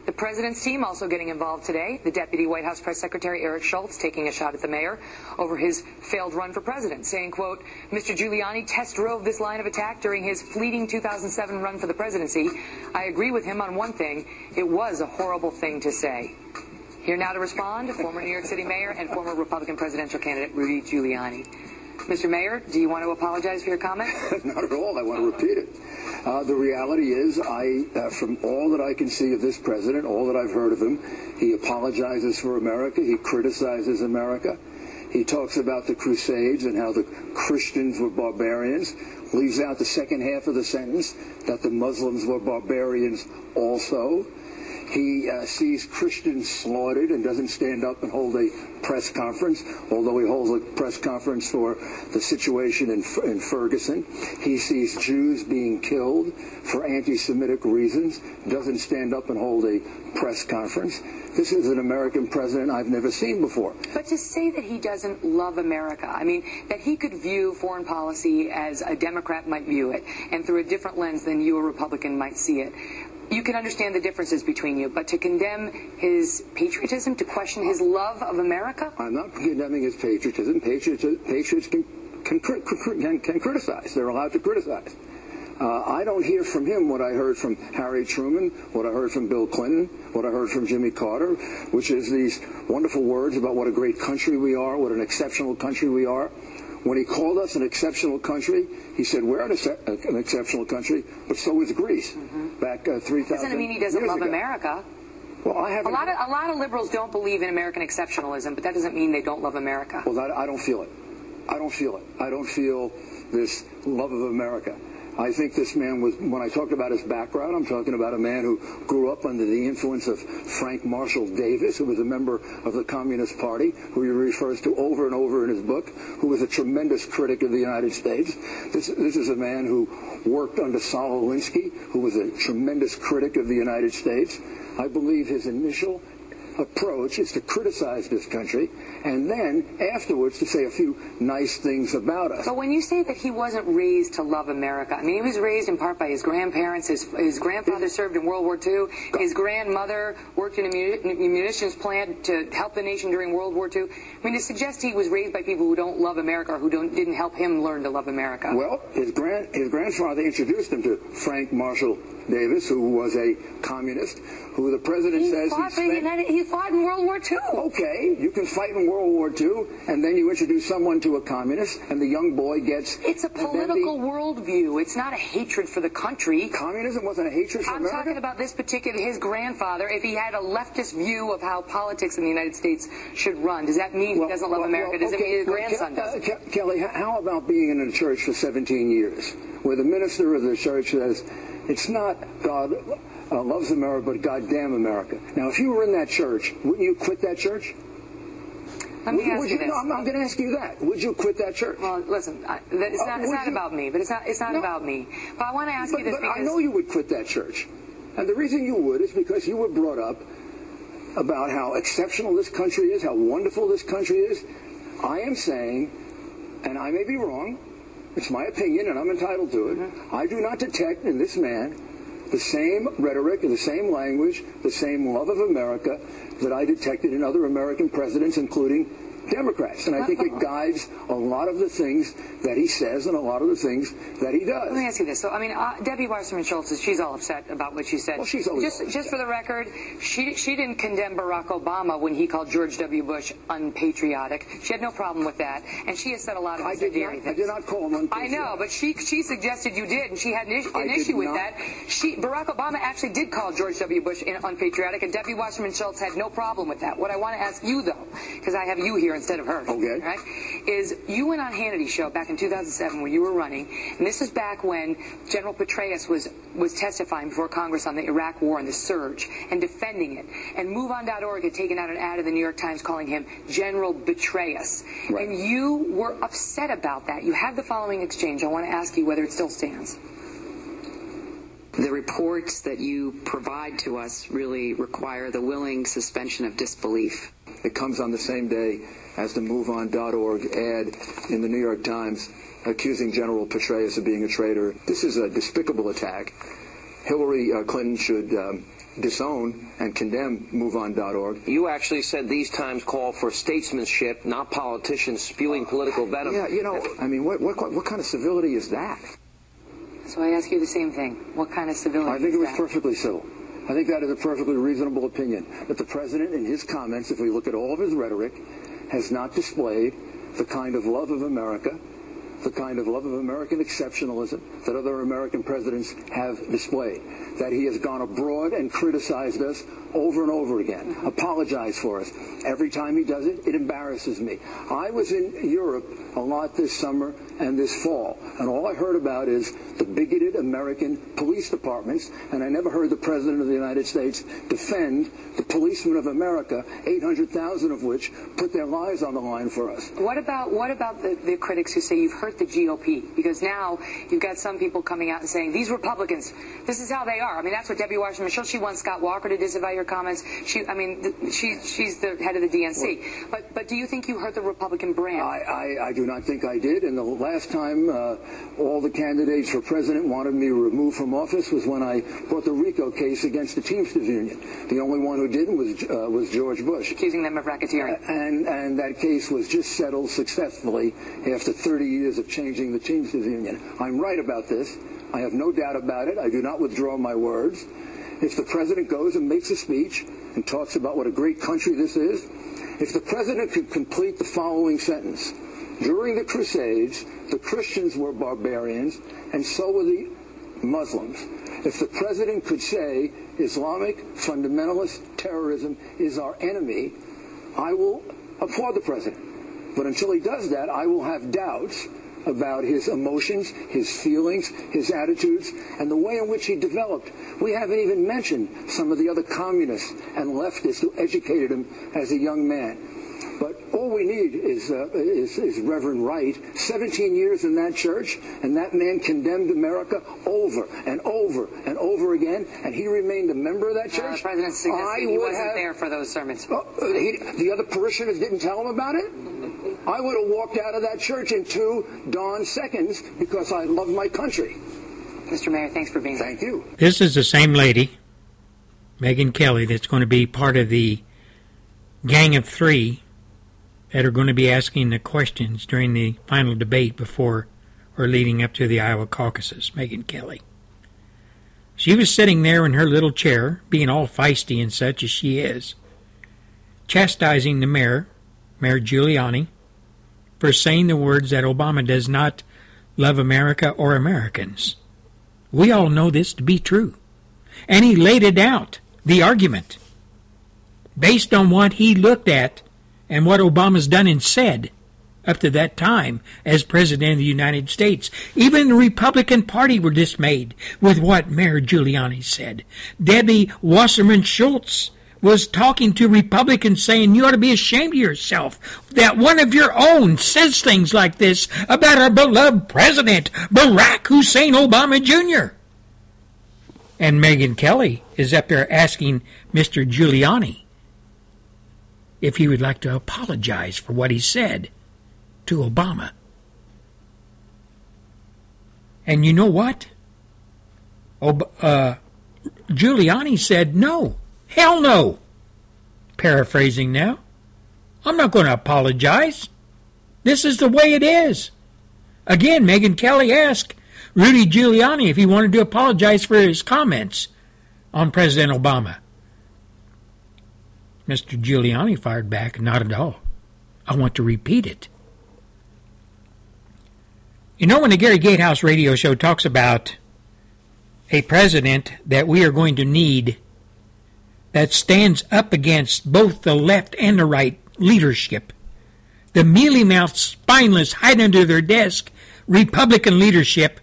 The president's team also getting involved today. The deputy White House press secretary Eric Schultz taking a shot at the mayor over his failed run for president, saying, quote, Mr. Giuliani test drove this line of attack during his fleeting 2007 run for the presidency. I agree with him on one thing. It was a horrible thing to say. Here now to respond, former New York City mayor and former Republican presidential candidate Rudy Giuliani. Mr. Mayor, do you want to apologize for your comment? *laughs* Not at all. I want to repeat it. Uh, the reality is, I, uh, from all that I can see of this president, all that I've heard of him, he apologizes for America. He criticizes America. He talks about the Crusades and how the Christians were barbarians. Leaves out the second half of the sentence that the Muslims were barbarians also. He uh, sees Christians slaughtered and doesn't stand up and hold a press conference, although he holds a press conference for the situation in, in Ferguson. He sees Jews being killed for anti-Semitic reasons, doesn't stand up and hold a press conference. This is an American president I've never seen before. But to say that he doesn't love America, I mean, that he could view foreign policy as a Democrat might view it, and through a different lens than you, a Republican, might see it you can understand the differences between you, but to condemn his patriotism, to question his love of America? I'm not condemning his patriotism. Patriots, patriots can, can, can, can criticize. They're allowed to criticize. Uh, I don't hear from him what I heard from Harry Truman, what I heard from Bill Clinton, what I heard from Jimmy Carter, which is these wonderful words about what a great country we are, what an exceptional country we are. When he called us an exceptional country, he said, we're an, an exceptional country, but so is Greece. Mm-hmm. Back uh, 3,000 Doesn't mean he doesn't love ago. America. Well, I have a lot of a lot of liberals don't believe in American exceptionalism, but that doesn't mean they don't love America. Well, that, I don't feel it. I don't feel it. I don't feel this love of America. I think this man was, when I talked about his background, I'm talking about a man who grew up under the influence of Frank Marshall Davis, who was a member of the Communist Party, who he refers to over and over in his book, who was a tremendous critic of the United States. This, this is a man who worked under Saul Alinsky, who was a tremendous critic of the United States. I believe his initial approach is to criticize this country and then afterwards to say a few nice things about us. But when you say that he wasn't raised to love America, I mean, he was raised in part by his grandparents. His, his grandfather served in World War II. His grandmother worked in a munitions plant to help the nation during World War II. I mean, to suggest he was raised by people who don't love America or who don't, didn't help him learn to love America. Well, his, grand, his grandfather introduced him to Frank Marshall Davis, who was a communist, who the president he says fought he, spent... he fought in World War II. Okay, you can fight in World War II, and then you introduce someone to a communist, and the young boy gets. It's a political the... worldview. It's not a hatred for the country. Communism wasn't a hatred for America. I'm America. talking about this particular. His grandfather, if he had a leftist view of how politics in the United States should run, does that mean well, he doesn't love well, America? Well, does okay, it mean his well, grandson Ke- does? Uh, Kelly, how about being in a church for 17 years, where the minister of the church says, "It's not God." uh, loves America, but goddamn America. Now, if you were in that church, wouldn't you quit that church? Let me would, ask would you you, this. no, I'm, I'm going to ask you that. Would you quit that church? Well, listen, I, that- it's Uh, not, it's not you- about me, but it's not, it's not No. about me. But I want to ask but, you this but because I know you would quit that church. And the reason you would is because you were brought up about how exceptional this country is, how wonderful this country is. I am saying, and I may be wrong, it's my opinion and I'm entitled to it, Mm-hmm. I do not detect in this man the same rhetoric and the same language, the same love of America that I detected in other American presidents, including Democrats. And I think it guides a lot of the things that he says and a lot of the things that he does. Let me ask you this. So, I mean, uh, Debbie Wasserman Schultz, she's all upset about what you said. Well, she's always just, just for the record, she she didn't condemn Barack Obama when he called George W. Bush unpatriotic. She had no problem with that, and she has said a lot of I did not- I did not call him unpatriotic. I know, but she she suggested you did, and she had an, is- an issue with not. that. She Barack Obama actually did call George W. Bush unpatriotic, and Debbie Wasserman Schultz had no problem with that. What I want to ask you though, because I have you here instead of her, Okay. right, is you went on Hannity show back in 2007 when you were running, and this is back when General Petraeus was was testifying before Congress on the Iraq War and the surge and defending it. And MoveOn.org had taken out an ad in the New York Times calling him General Betrayus. Right. And you were upset about that. You had the following exchange. I want to ask you whether it still stands. The reports that you provide to us really require the willing suspension of disbelief. It comes on the same day as the MoveOn.org ad in the New York Times accusing General Petraeus of being a traitor. This is a despicable attack. Hillary uh, Clinton should um, disown and condemn MoveOn.org. You actually said these times call for statesmanship, not politicians spewing political venom. Yeah, you know, I mean, what, what, what kind of civility is that? So I ask you the same thing. What kind of civility I think is it was that? perfectly civil. I think that is a perfectly reasonable opinion. That the president, in his comments, if we look at all of his rhetoric, has not displayed the kind of love of America, the kind of love of American exceptionalism that other American presidents have displayed. That he has gone abroad and criticized us over and over again, apologize for us. Every time he does it, it embarrasses me. I was in Europe a lot this summer and this fall, and all I heard about is the bigoted American police departments, and I never heard the President of the United States defend the policemen of America, 800,000 of which put their lives on the line for us. What about what about the, the critics who say you've hurt the GOP? Because now you've got some people coming out and saying these Republicans, this is how they are. I mean, that's what Debbie Wasserman Schultz. She wants Scott Walker to disavow your comments. She, I mean, th- she she's the head of the DNC. But but do you think you hurt the Republican brand? I, I, I do not think I did. And the last time uh, all the candidates for president wanted me removed from office was when I brought the RICO case against the Teamsters Union. The only one who didn't was uh, was George Bush. Accusing them of racketeering. And and that case was just settled successfully after 30 years of changing the Teamsters Union. I'm right about this. I have no doubt about it. I do not withdraw my words. If the president goes and makes a speech and talks about what a great country this is, if the president could complete the following sentence, during the Crusades, the Christians were barbarians, and so were the Muslims. If the president could say Islamic fundamentalist terrorism is our enemy, I will applaud the president. But until he does that, I will have doubts about his emotions, his feelings, his attitudes, and the way in which he developed. We haven't even mentioned some of the other communists and leftists who educated him as a young man. But all we need is, uh, is, is Reverend Wright. 17 years in that church, and that man condemned America over and over and over again, and he remained a member of that Uh, church. the president suggested I he wasn't have- there for those sermons. Oh, uh, he, the other parishioners didn't tell him about it? I would have walked out of that church in two darn seconds because I love my country. Mr. Mayor, thanks for being here. Thank you. This is the same lady, Megyn Kelly, that's going to be part of the gang of three that are going to be asking the questions during the final debate before or leading up to the Iowa caucuses. Megyn Kelly. She was sitting there in her little chair, being all feisty and such as she is, chastising the mayor, Mayor Giuliani, for saying the words that Obama does not love America or Americans. We all know this to be true. And he laid it out, the argument, based on what he looked at and what Obama's done and said. up to that time as President of the United States. Even the Republican Party were dismayed with what Mayor Giuliani said. Debbie Wasserman Schultz was talking to Republicans saying, You ought to be ashamed of yourself that one of your own says things like this about our beloved President, Barack Hussein Obama Jr. And Megyn Kelly is up there asking Mr. Giuliani if he would like to apologize for what he said to Obama. And you know what? Ob- uh, Giuliani said no. Hell no. Paraphrasing now. I'm not going to apologize. This is the way it is. Again, Megyn Kelly asked Rudy Giuliani if he wanted to apologize for his comments on President Obama. Mr. Giuliani fired back, not at all. I want to repeat it. You know, when the Gary Gatehouse radio show talks about a president that we are going to need that stands up against both the left and the right leadership, the mealy mouthed, spineless, hide under their desk Republican leadership,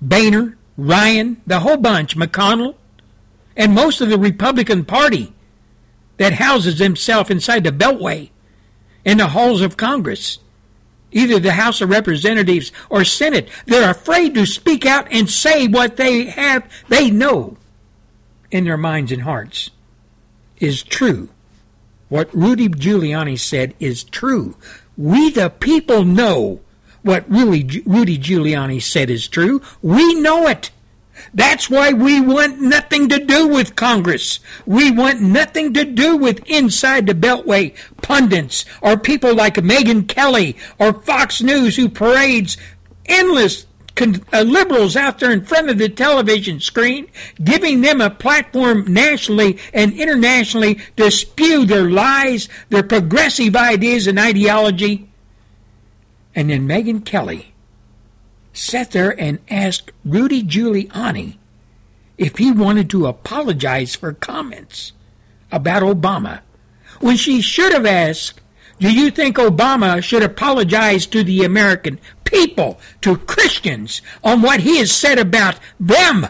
Boehner, Ryan, the whole bunch, McConnell, and most of the Republican Party that houses himself inside the Beltway in the halls of Congress either the House of Representatives or Senate. They're afraid to speak out and say what they have, they know in their minds and hearts is true. What Rudy Giuliani said is true. We, the people, know what really Rudy Giuliani said is true. We know it. That's why we want nothing to do with Congress. We want nothing to do with inside the Beltway pundits or people like Megyn Kelly or Fox News who parades endless con- uh, liberals out there in front of the television screen, giving them a platform nationally and internationally to spew their lies, their progressive ideas and ideology. And then Megyn Kelly sat there and asked Rudy Giuliani if he wanted to apologize for comments about Obama, when she should have asked, Do you think Obama should apologize to the American people, to Christians, on what he has said about them?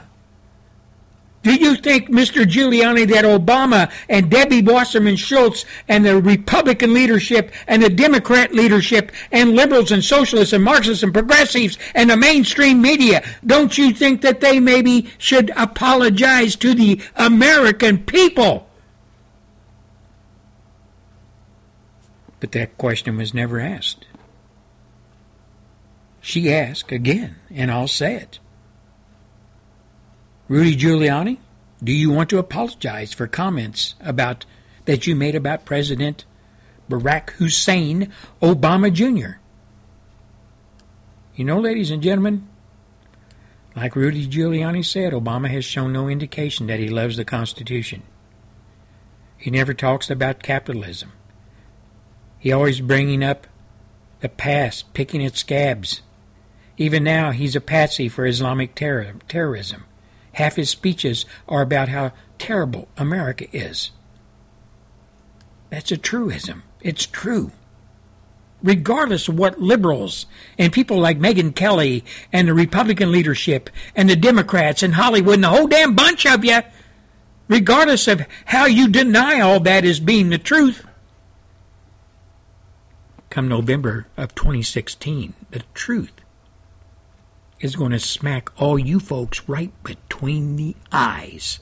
Do you think, Mr. Giuliani, that Obama and Debbie Wasserman Schultz and the Republican leadership and the Democrat leadership and liberals and socialists and Marxists and progressives and the mainstream media, don't you think that they maybe should apologize to the American people? But that question was never asked. She asked again, and I'll say it. Rudy Giuliani, do you want to apologize for comments about that you made about President Barack Hussein Obama Jr.? You know, ladies and gentlemen, like Rudy Giuliani said, Obama has shown no indication that he loves the Constitution. He never talks about capitalism. He always bringing up the past, picking at scabs. Even now, he's a patsy for Islamic terror, terrorism. Half his speeches are about how terrible America is. That's a truism. It's true. Regardless of what liberals and people like Megyn Kelly and the Republican leadership and the Democrats and Hollywood and the whole damn bunch of you, regardless of how you deny all that as being the truth, come November of 2016, the truth is going to smack all you folks right between the eyes.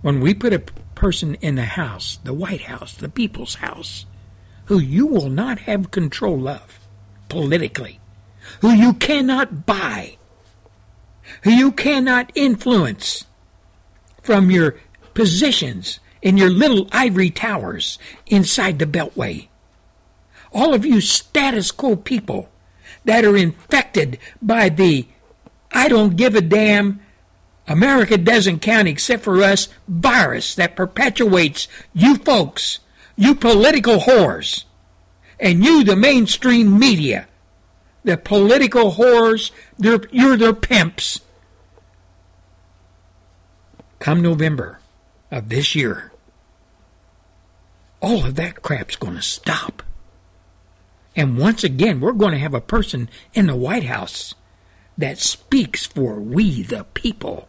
When we put a person in the House, the White House, the People's House, who you will not have control of politically, who you cannot buy, who you cannot influence from your positions in your little ivory towers inside the Beltway. All of you status quo people that are infected by the I don't give a damn, America doesn't count except for us virus that perpetuates you folks, you political whores, and you, the mainstream media. The political whores, you're their pimps. Come November of this year, all of that crap's going to stop. And once again, we're going to have a person in the White House that speaks for we the people.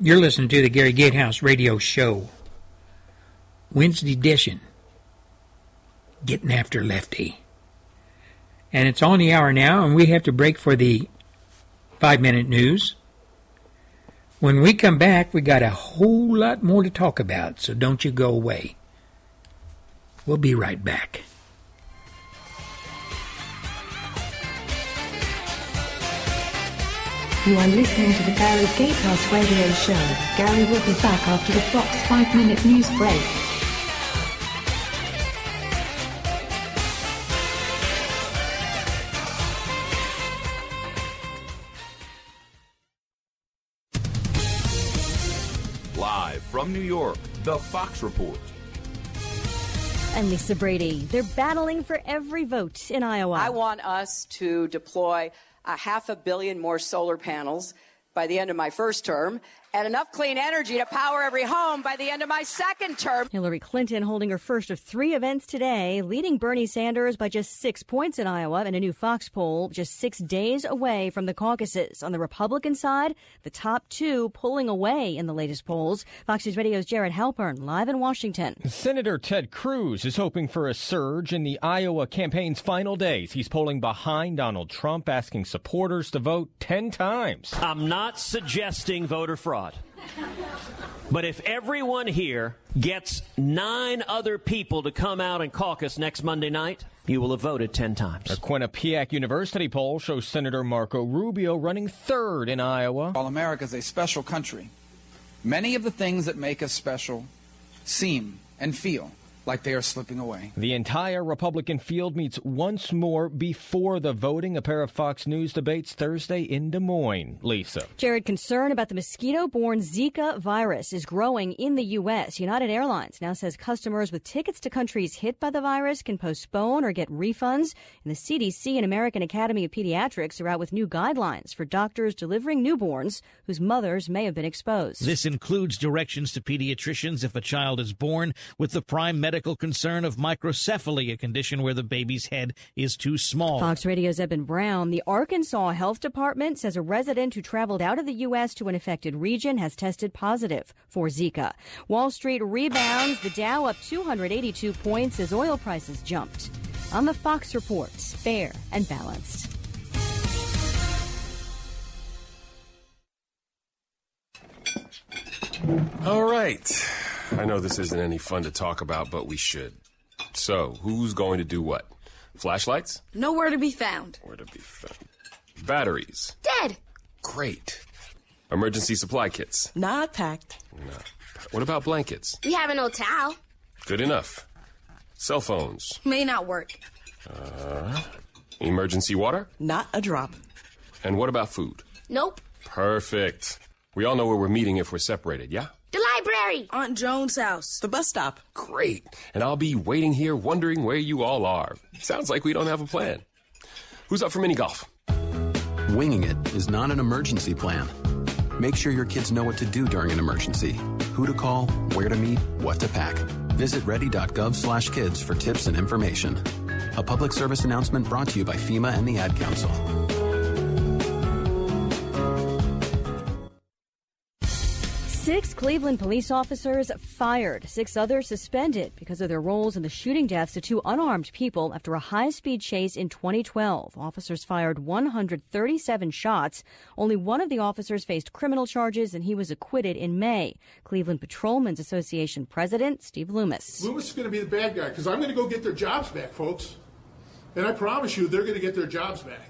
You're listening to the Gary Gatehouse radio show. Wednesday edition. Getting after Lefty. And it's on the hour now, and we have to break for the five minute news. When we come back, we got a whole lot more to talk about, so don't you go away. We'll be right back. You are listening to the Gary Gatehouse Radio Show. Gary will be back after the Fox 5 Minute News Break. Live from New York, The Fox Report. And Lisa Brady. They're battling for every vote in Iowa. I want us to deploy a half a billion more solar panels by the end of my first term and enough clean energy to power every home by the end of my second term. Hillary Clinton holding her first of three events today, leading Bernie Sanders by just six points in Iowa in a new Fox poll, just six days away from the caucuses. On the Republican side, the top two pulling away in the latest polls. Fox News Radio's Jared Halpern, live in Washington. Senator Ted Cruz is hoping for a surge in the Iowa campaign's final days. He's polling behind Donald Trump, asking supporters to vote 10 times. I'm not suggesting voter fraud. But if everyone here gets nine other people to come out and caucus next Monday night, you will have voted 10 times. A Quinnipiac University poll shows Senator Marco Rubio running third in Iowa. While America is a special country, many of the things that make us special seem and feel like they are slipping away. The entire Republican field meets once more before the voting. A pair of Fox News debates Thursday in Des Moines. Lisa. Jared, concern about the mosquito borne Zika virus is growing in the U.S. United Airlines now says customers with tickets to countries hit by the virus can postpone or get refunds. And the CDC and American Academy of Pediatrics are out with new guidelines for doctors delivering newborns whose mothers may have been exposed. This includes directions to pediatricians if a child is born with the prime medical concern of microcephaly, a condition where the baby's head is too small. Fox Radio's Eben Brown. The Arkansas Health Department says a resident who traveled out of the U.S. to an affected region has tested positive for Zika. Wall Street rebounds, the Dow up 282 points as oil prices jumped. On the Fox Report, fair and balanced. All right. I know this isn't any fun to talk about, but we should. So, who's going to do what? Flashlights? Nowhere to be found. Where to be found? Batteries? Dead. Great. Emergency supply kits? Not packed. No. What about blankets? We have an old towel. Good enough. Cell phones? May not work. Uh, emergency water? Not a drop. And what about food? Nope. Perfect. We all know where we're meeting if we're separated, yeah? The library. Aunt Joan's house. The bus stop. Great. And I'll be waiting here wondering where you all are. Sounds like we don't have a plan. Who's up for mini golf? Winging it is not an emergency plan. Make sure your kids know what to do during an emergency. Who to call, where to meet, what to pack. Visit ready.gov/kids for tips and information. A public service announcement brought to you by FEMA and the Ad Council. Six Cleveland police officers fired, six others suspended because of their roles in the shooting deaths of two unarmed people after a high speed chase in 2012. Officers fired 137 shots. Only one of the officers faced criminal charges and he was acquitted in May. Cleveland Patrolmen's Association President Steve Loomis. Loomis is going to be the bad guy because I'm going to go get their jobs back, folks. And I promise you, they're going to get their jobs back.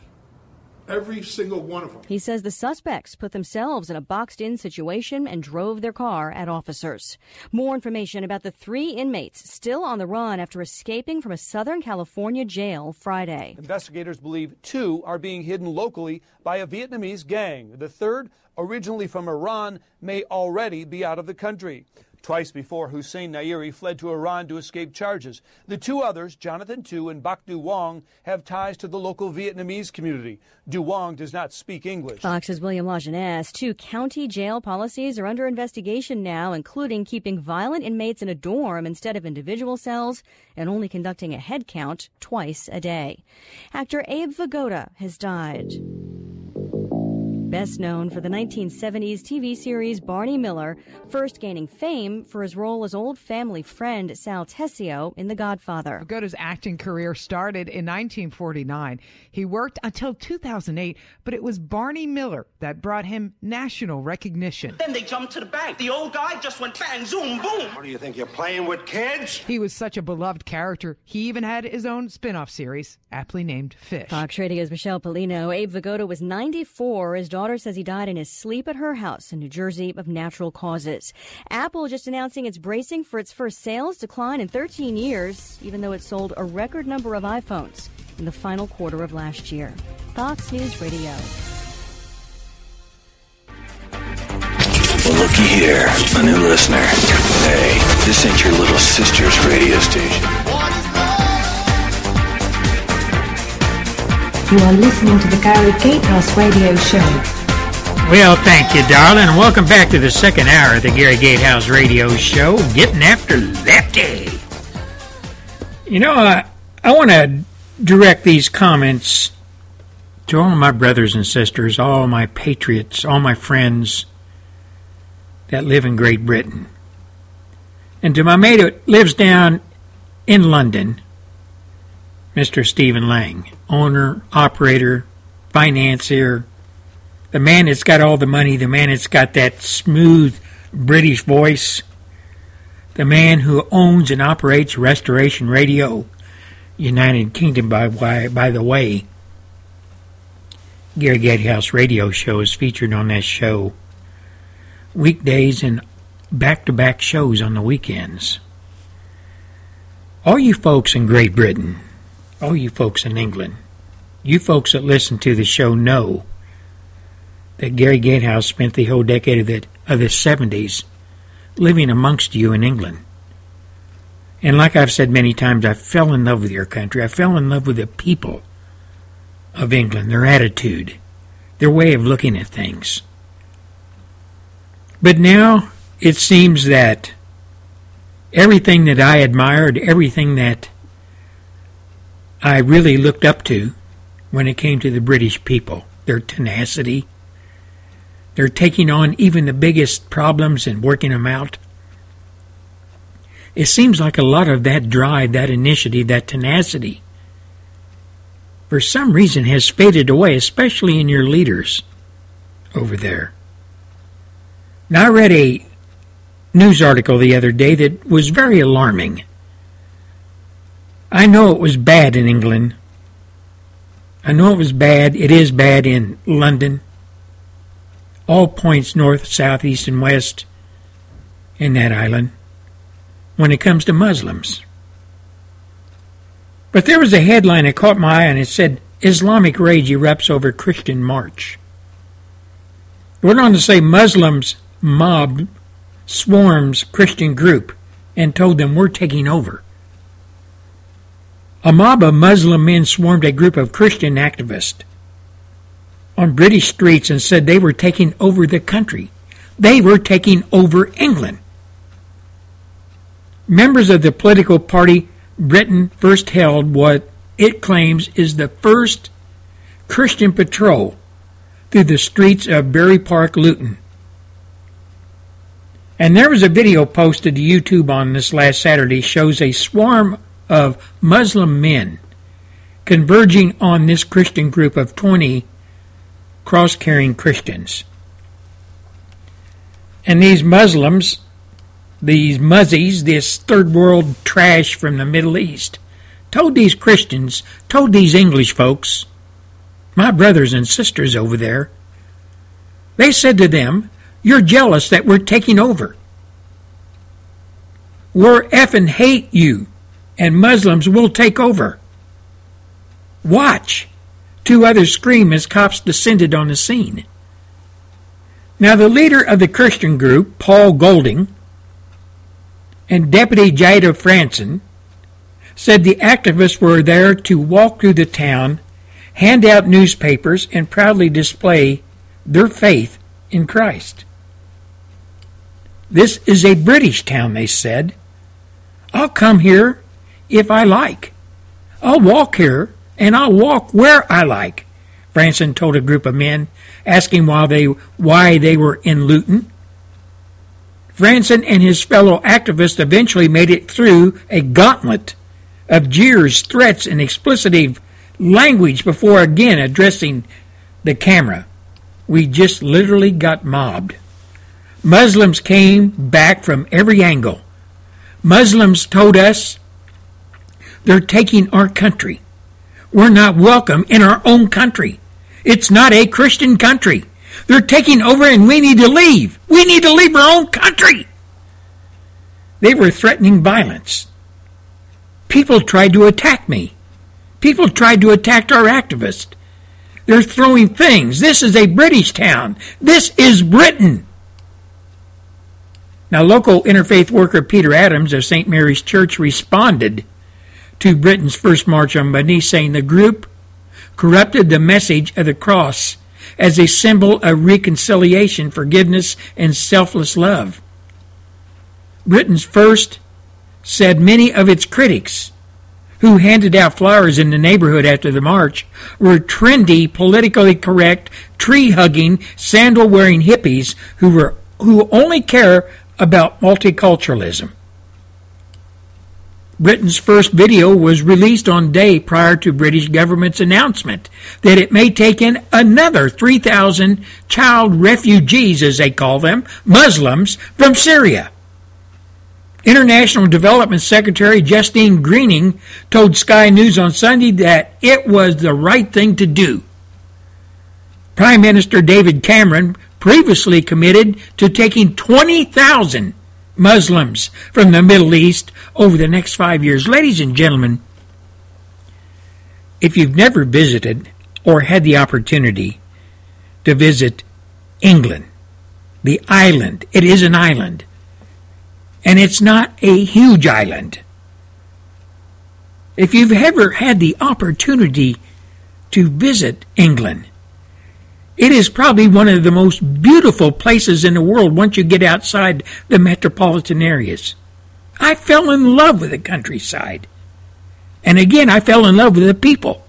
Every single one of them. He says the suspects put themselves in a boxed in situation and drove their car at officers. More information about the three inmates still on the run after escaping from a Southern California jail Friday. Investigators believe two are being hidden locally by a Vietnamese gang. The third, originally from Iran, may already be out of the country. Twice before, Hossein Nayeri fled to Iran to escape charges. The two others, Jonathan Tu and Bac Duong, have ties to the local Vietnamese community. Du Wong does not speak English. Fox's William Lajeunesse. Two county jail policies are under investigation now, including keeping violent inmates in a dorm instead of individual cells and only conducting a head count twice a day. Actor Abe Vigoda has died. Best known for the 1970s TV series Barney Miller, first gaining fame for his role as old family friend Sal Tessio in The Godfather. Vigoda's acting career started in 1949. He worked until 2008, but it was Barney Miller that brought him national recognition. Then they jumped to the bank. The old guy just went bang, zoom, boom. What do you think? You're playing with kids? He was such a beloved character, he even had his own spin off series, aptly named Fish. Fox Radio's Michelle Pollino. Abe Vigoda was 94. His daughter says he died in his sleep at her house in New Jersey of natural causes. Apple just announcing it's bracing for its first sales decline in 13 years, even though it sold a record number of iPhones in the final quarter of last year. Fox News Radio. Looky here, a new listener. Hey, this ain't your little sister's radio station. You are listening to the Gary Gatehouse Radio Show. Well, thank you, darling, welcome back to the second hour of the Gary Gatehouse Radio Show, getting after Lefty. You know, I, I want to direct these comments to all my brothers and sisters, all my patriots, all my friends that live in Great Britain. And to my mate who lives down in London, Mr. Stephen Lang, owner, operator, financier, the man that's got all the money, the man that's got that smooth British voice, the man who owns and operates Restoration Radio, United Kingdom, by, by, by the way. Gary Gatehouse Radio Show is featured on that show weekdays and back to back shows on the weekends. All you folks in Great Britain, all you folks in England, you folks that listen to the show know that Gary Gatehouse spent the whole decade of the, of the 70s living amongst you in England. And like I've said many times, I fell in love with your country. I fell in love with the people of England, their attitude, their way of looking at things. But now it seems that everything that I admired, everything that I really looked up to when it came to the British people, their tenacity, they're taking on even the biggest problems and working them out. It seems like a lot of that drive, that initiative, that tenacity, for some reason has faded away, especially in your leaders over there. Now, I read a news article the other day that was very alarming. I know it was bad in England. I know it was bad. It is bad in London all points north, south, east, and west in that island when it comes to Muslims. But there was a headline that caught my eye and it said, Islamic rage erupts over Christian march. It went on to say Muslims mob swarms Christian group and told them we're taking over. A mob of Muslim men swarmed a group of Christian activists on British streets and said they were taking over the country. They were taking over England. Members of the political party Britain first held what it claims is the first Christian patrol through the streets of Bury Park, Luton. And there was a video posted to YouTube on this last Saturday shows a swarm of Muslim men converging on this Christian group of 20 cross carrying Christians. And these Muslims, these muzzies, this third world trash from the Middle East, told these Christians, told these English folks, my brothers and sisters over there, they said to them, You're jealous that we're taking over. We're effing hate you, and Muslims will take over. Watch. Two others scream as cops descended on the scene. Now, the leader of the Christian group, Paul Golding, and Deputy Jayda Fransen said the activists were there to walk through the town, hand out newspapers, and proudly display their faith in Christ. This is a British town, they said. I'll come here if I like. I'll walk here, and I'll walk where I like, Fransen told a group of men, asking why they, why they were in Luton. Fransen and his fellow activists eventually made it through a gauntlet of jeers, threats, and explicitive language before again addressing the camera. We just literally got mobbed. Muslims came back from every angle. Muslims told us they're taking our country. We're not welcome in our own country. It's not a Christian country. They're taking over and we need to leave. We need to leave our own country. They were threatening violence. People tried to attack me. People tried to attack our activists. They're throwing things. This is a British town. This is Britain. Now, local interfaith worker Peter Adams of St. Mary's Church responded to Britain's first march on Monday, saying the group corrupted the message of the cross as a symbol of reconciliation, forgiveness, and selfless love. Britain's first said many of its critics who handed out flowers in the neighborhood after the march were trendy, politically correct, tree hugging, sandal wearing hippies who were who only care about multiculturalism. Britain's first video was released on day prior to British government's announcement that it may take in another 3,000 child refugees, as they call them, Muslims, from Syria. International Development Secretary Justine Greening told Sky News on Sunday that it was the right thing to do. Prime Minister David Cameron previously committed to taking 20,000 Muslims from the Middle East over the next five years. Ladies and gentlemen, if you've never visited or had the opportunity to visit England, the island, it is an island, and it's not a huge island. If you've ever had the opportunity to visit England, it is probably one of the most beautiful places in the world once you get outside the metropolitan areas. I fell in love with the countryside. And again, I fell in love with the people.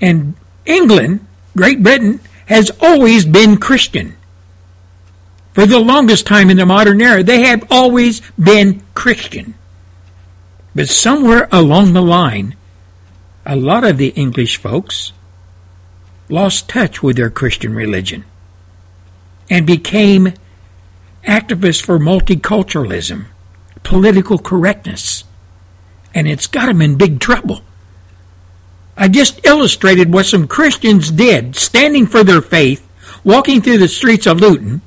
And England, Great Britain, has always been Christian. For the longest time in the modern era, they have always been Christian. But somewhere along the line, a lot of the English folks lost touch with their Christian religion and became activists for multiculturalism, political correctness, and it's got them in big trouble. I just illustrated what some Christians did, standing for their faith, walking through the streets of Luton,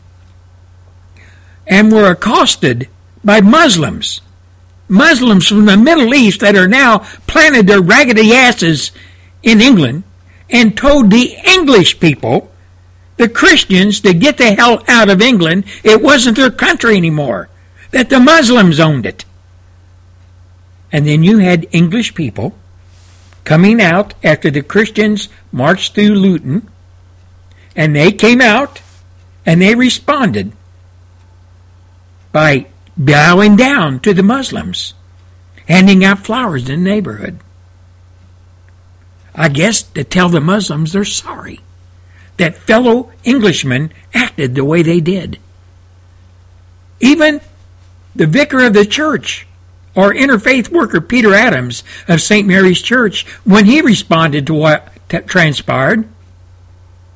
and were accosted by Muslims. Muslims from the Middle East that are now planted their raggedy asses in England and told the English people, the Christians, to get the hell out of England. It wasn't their country anymore, that the Muslims owned it. And then you had English people coming out after the Christians marched through Luton, and they came out and they responded by bowing down to the Muslims, handing out flowers in the neighborhood. I guess to tell the Muslims they're sorry that fellow Englishmen acted the way they did. Even the vicar of the church, or interfaith worker Peter Adams of St. Mary's Church, when he responded to what t- transpired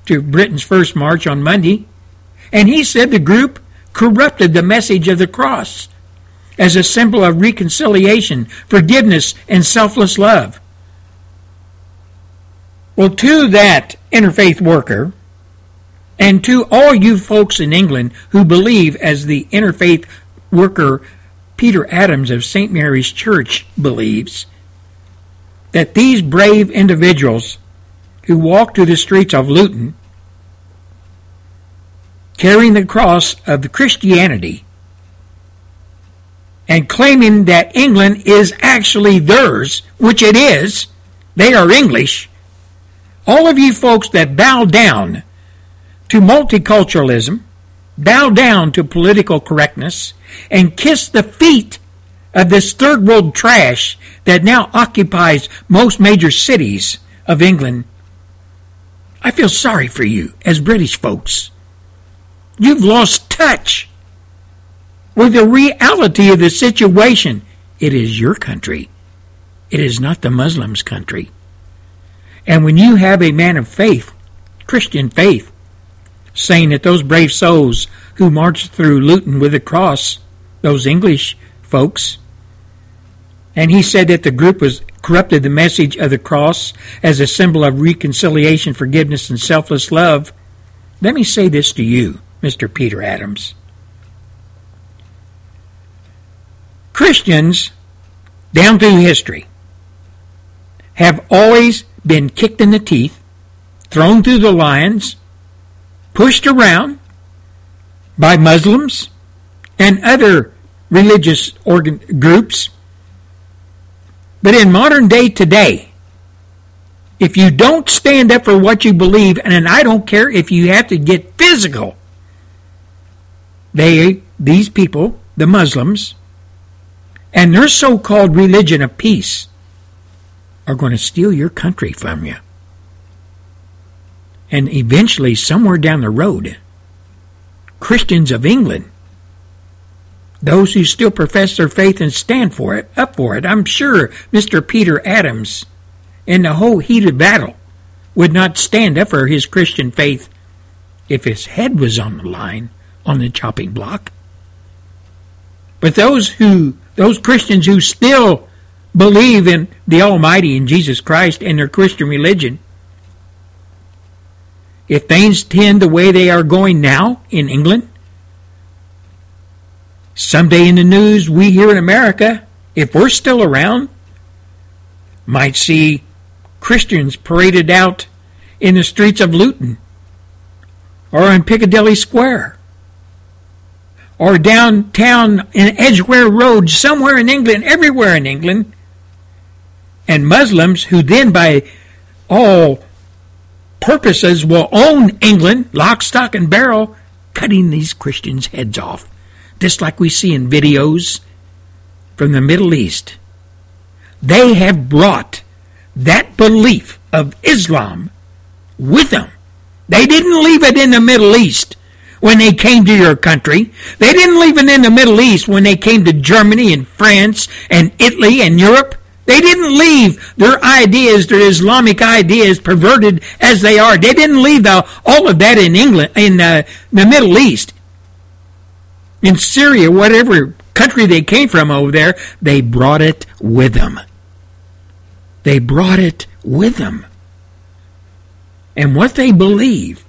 to Britain's first march on Monday, and he said the group corrupted the message of the cross as a symbol of reconciliation, forgiveness, and selfless love. Well, to that interfaith worker, and to all you folks in England who believe, as the interfaith worker Peter Adams of St. Mary's Church believes, that these brave individuals who walked through the streets of Luton carrying the cross of Christianity and claiming that England is actually theirs, which it is, they are English, all of you folks that bow down to multiculturalism, bow down to political correctness, and kiss the feet of this third world trash that now occupies most major cities of England, I feel sorry for you as British folks. You've lost touch with the reality of the situation. It is your country. It is not the Muslims' country. And when you have a man of faith, Christian faith, saying that those brave souls who marched through Luton with the cross, those English folks, and he said that the group was corrupted the message of the cross as a symbol of reconciliation, forgiveness, and selfless love. Let me say this to you, Mr. Peter Adams. Christians, down through history, have always been kicked in the teeth, thrown through the lions, pushed around by Muslims and other religious organ- groups. But in modern day today, if you don't stand up for what you believe, and I don't care if you have to get physical, they, these people, the Muslims, and their so called religion of peace, are going to steal your country from you. And eventually, somewhere down the road, Christians of England, those who still profess their faith and stand for it, up for it, I'm sure Mr. Peter Adams, in the whole heat of battle, would not stand up for his Christian faith if his head was on the line on the chopping block. But those who, those Christians who still believe in the Almighty in Jesus Christ and their Christian religion, if things tend the way they are going now in England, someday in the news we here in America, if we're still around, might see Christians paraded out in the streets of Luton or on Piccadilly Square or downtown in Edgware Road, somewhere in England, everywhere in England, and Muslims who then by all purposes will own England, lock, stock, and barrel, cutting these Christians' heads off, just like we see in videos from the Middle East. They have brought that belief of Islam with them. They didn't leave it in the Middle East when they came to your country. They didn't leave it in the Middle East when they came to Germany and France and Italy and Europe. They didn't leave their ideas, their Islamic ideas, perverted as they are. They didn't leave the, all of that in England, in uh, the Middle East, in Syria, whatever country they came from over there. They brought it with them. They brought it with them. And what they believe,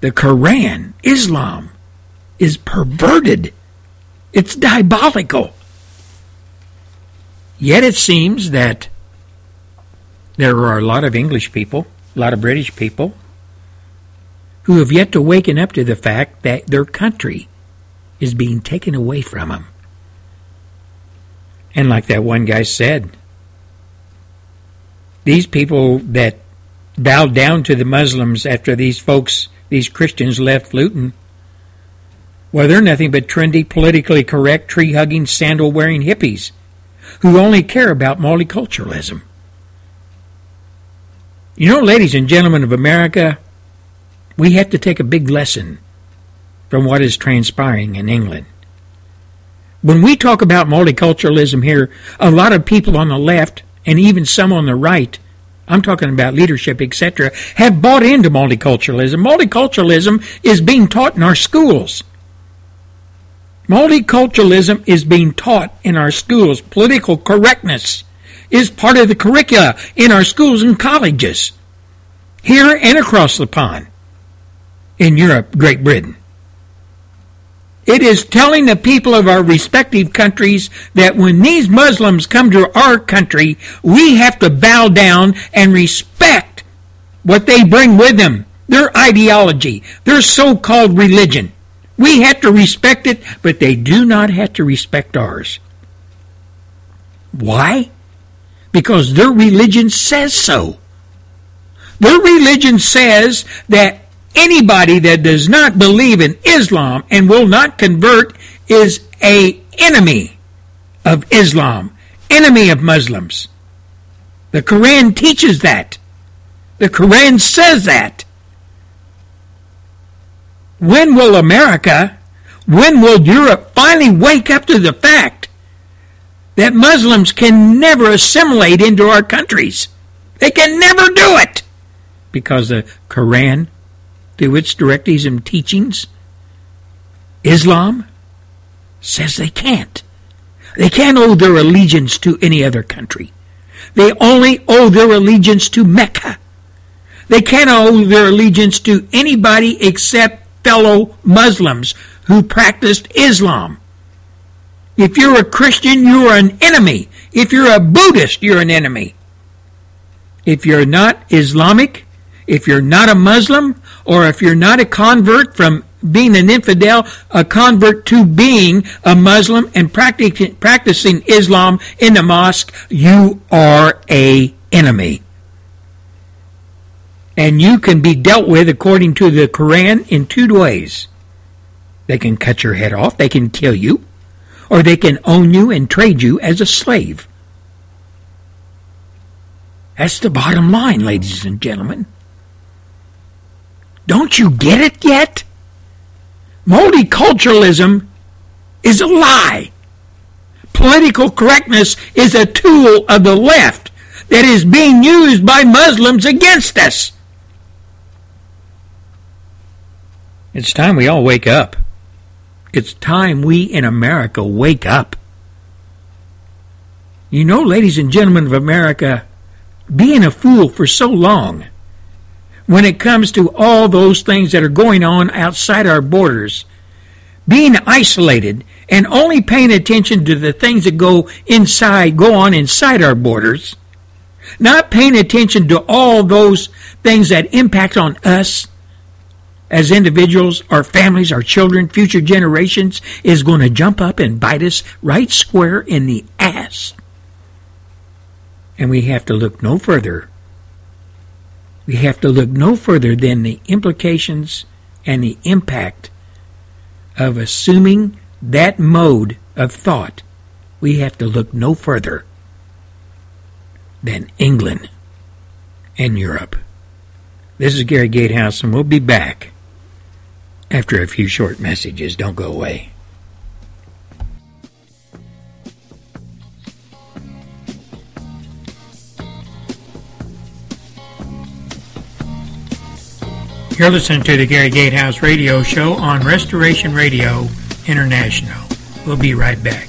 the Quran, Islam, is perverted. It's diabolical. Yet it seems that there are a lot of English people, a lot of British people, who have yet to waken up to the fact that their country is being taken away from them. And like that one guy said, these people that bowed down to the Muslims after these folks, these Christians left Luton, well, they're nothing but trendy, politically correct, tree hugging, sandal wearing hippies who only care about multiculturalism. You know, ladies and gentlemen of America, we have to take a big lesson from what is transpiring in England. When we talk about multiculturalism here, a lot of people on the left and even some on the right, I'm talking about leadership, etc., have bought into multiculturalism. Multiculturalism is being taught in our schools. Multiculturalism is being taught in our schools. Political correctness is part of the curricula in our schools and colleges, here and across the pond, in Europe, Great Britain. It is telling the people of our respective countries that when these Muslims come to our country, we have to bow down and respect what they bring with them, their ideology, their so called religion We have to respect it, but they do not have to respect ours. Why? Because their religion says so. Their religion says that anybody that does not believe in Islam and will not convert is a enemy of Islam, enemy of Muslims. The Quran teaches that. The Quran says that. When will America, when will Europe finally wake up to the fact that Muslims can never assimilate into our countries? They can never do it because the Quran, through its directives and teachings, Islam says they can't. They can't owe their allegiance to any other country. They only owe their allegiance to Mecca. They can't owe their allegiance to anybody except fellow Muslims who practiced Islam. If you're a Christian, you are an enemy. If you're a Buddhist, you're an enemy. If you're not Islamic, if you're not a Muslim, or if you're not a convert from being an infidel, a convert to being a Muslim and practicing, practicing Islam in the mosque, you are a enemy. And you can be dealt with according to the Quran in two ways. They can cut your head off, they can kill you, or they can own you and trade you as a slave. That's the bottom line, ladies and gentlemen. Don't you get it yet? Multiculturalism is a lie. Political correctness is a tool of the left that is being used by Muslims against us. It's time we all wake up. It's time we in America wake up. You know, ladies and gentlemen of America, being a fool for so long when it comes to all those things that are going on outside our borders, being isolated and only paying attention to the things that go inside, go on inside our borders, not paying attention to all those things that impact on us as individuals, our families, our children, future generations is going to jump up and bite us right square in the ass. And we have to look no further. We have to look no further than the implications and the impact of assuming that mode of thought. We have to look no further than England and Europe. This is Gary Gatehouse, and we'll be back after a few short messages. Don't go away. You're listening to the Gary Gatehouse Radio Show on Restoration Radio International. We'll be right back.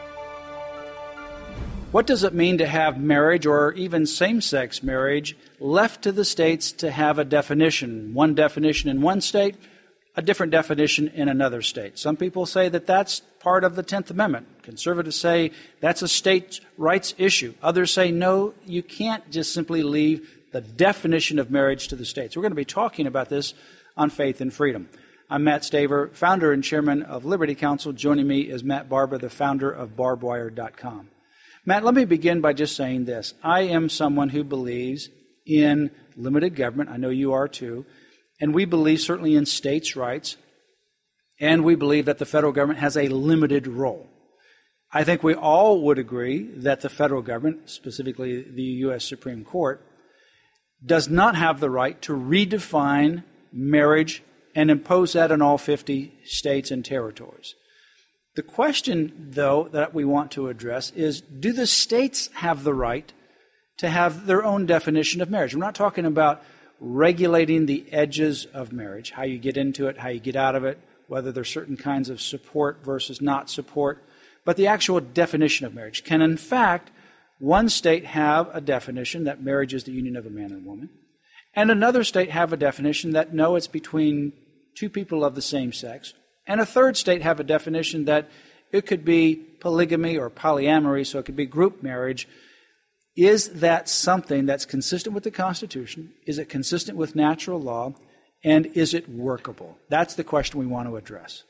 What does it mean to have marriage or even same sex marriage left to the states to have a definition? One definition in one state, a different definition in another state. Some people say that that's part of the 10th Amendment. Conservatives say that's a state rights issue. Others say no, you can't just simply leave the definition of marriage to the states. We're going to be talking about this on Faith and Freedom. I'm Matt Staver, founder and chairman of Liberty Counsel. Joining me is Matt Barber, the founder of barbwire.com. Matt, let me begin by just saying this. I am someone who believes in limited government. I know you are too. And we believe certainly in states' rights. And we believe that the federal government has a limited role. I think we all would agree that the federal government, specifically the U.S. Supreme Court, does not have the right to redefine marriage and impose that in all 50 states and territories. The question, though, that we want to address is do the states have the right to have their own definition of marriage? We're not talking about regulating the edges of marriage, how you get into it, how you get out of it, whether there's certain kinds of support versus not support, but the actual definition of marriage. Can, in fact, one state have a definition that marriage is the union of a man and a woman, and another state have a definition that no, it's between two people of the same sex, and a third state have a definition that it could be polygamy or polyamory, so it could be group marriage. Is that something that's consistent with the Constitution? Is it consistent with natural law? And is it workable? That's the question we want to address.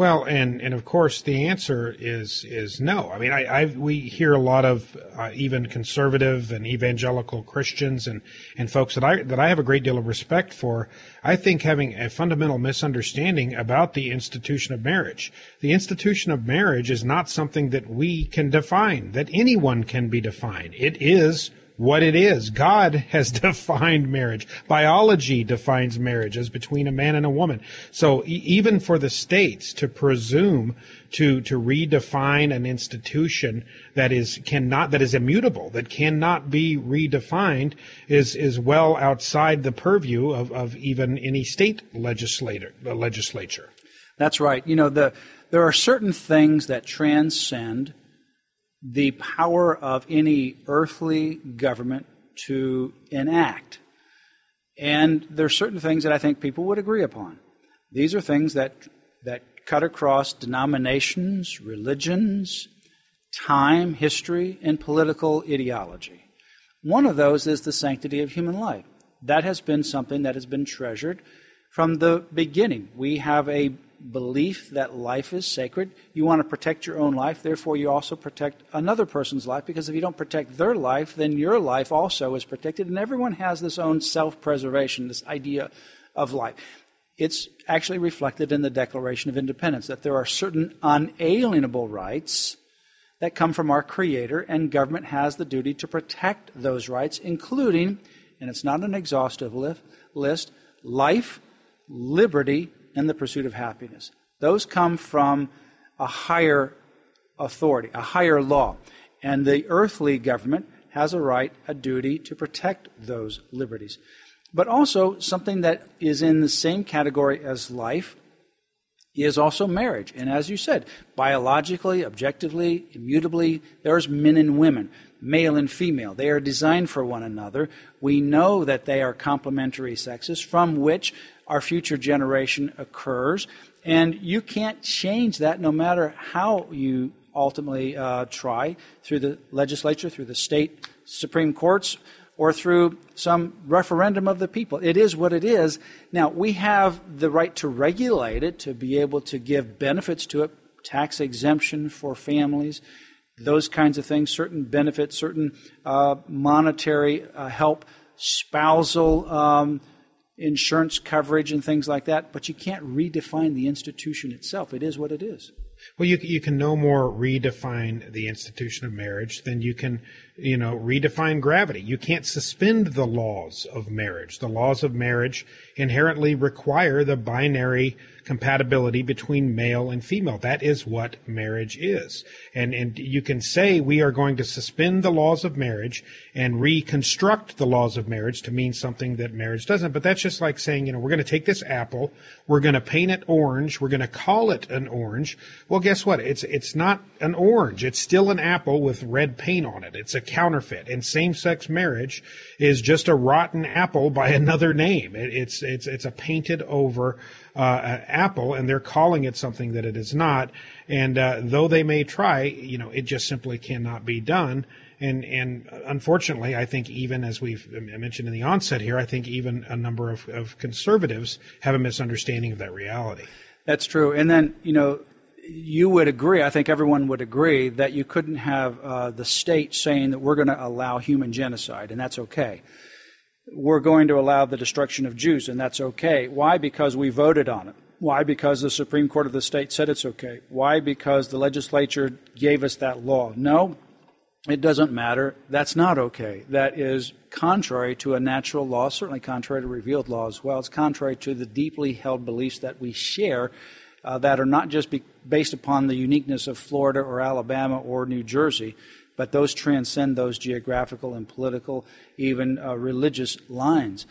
Well, and, and of course the answer is is no. I mean, I, I we hear a lot of uh, even conservative and evangelical Christians and, and folks that I that I have a great deal of respect for. I think having a fundamental misunderstanding about the institution of marriage. The institution of marriage is not something that we can define, that anyone can be defined. It is what it is. God has *laughs* defined marriage. Biology defines marriage as between a man and a woman. So e- even for the states to presume to to redefine an institution that is cannot that is immutable, that cannot be redefined, is is well outside the purview of, of even any state legislator legislature. That's right. You know the there are certain things that transcend the power of any earthly government to enact. And there are certain things that I think people would agree upon. These are things that, that cut across denominations, religions, time, history, and political ideology. One of those is the sanctity of human life. That has been something that has been treasured from the beginning. We have a belief that life is sacred. You want to protect your own life, therefore, you also protect another person's life because if you don't protect their life, then your life also is protected. And everyone has this own self preservation, this idea of life. It's actually reflected in the Declaration of Independence that there are certain unalienable rights that come from our Creator, and government has the duty to protect those rights, including, and it's not an exhaustive list, life, liberty, and the pursuit of happiness. Those come from a higher authority, a higher law. And the earthly government has a right, a duty to protect those liberties. But also, something that is in the same category as life is also marriage. And as you said, biologically, objectively, immutably, there's men and women, male and female. They are designed for one another. We know that they are complementary sexes from which our future generation occurs. And you can't change that no matter how you ultimately uh, try through the legislature, through the state Supreme Courts, or through some referendum of the people. It is what it is. Now, we have the right to regulate it, to be able to give benefits to it, tax exemption for families, those kinds of things, certain benefits, certain uh, monetary uh, help, spousal um, insurance coverage and things like that, but you can't redefine the institution itself. It is what it is. Well, you you can no more redefine the institution of marriage than you can, you know, redefine gravity. You can't suspend the laws of marriage. The laws of marriage inherently require the binary compatibility between male and female. That is what marriage is. And, and you can say we are going to suspend the laws of marriage and reconstruct the laws of marriage to mean something that marriage doesn't. But that's just like saying, you know, we're going to take this apple, we're going to paint it orange, we're going to call it an orange. Well, guess what? It's, it's not an orange. It's still an apple with red paint on it. It's a counterfeit. And same-sex marriage is just a rotten apple by *laughs* another name. It, it's, it's, it's a painted over uh, Apple, and they're calling it something that it is not. And uh, though they may try, you know, it just simply cannot be done. And and unfortunately, I think even as we've mentioned in the onset here, I think even a number of, of conservatives have a misunderstanding of that reality. That's true. And then you know, you would agree, I think everyone would agree, that you couldn't have uh, the state saying that we're going to allow human genocide, and that's okay we're going to allow the destruction of Jews, and that's okay. Why? Because we voted on it. Why? Because the Supreme Court of the state said it's okay. Why? Because the legislature gave us that law. No, it doesn't matter. That's not okay. That is contrary to a natural law, certainly contrary to revealed law as well. It's contrary to the deeply held beliefs that we share uh, that are not just be based upon the uniqueness of Florida or Alabama or New Jersey, but those transcend those geographical and political, even uh, religious lines.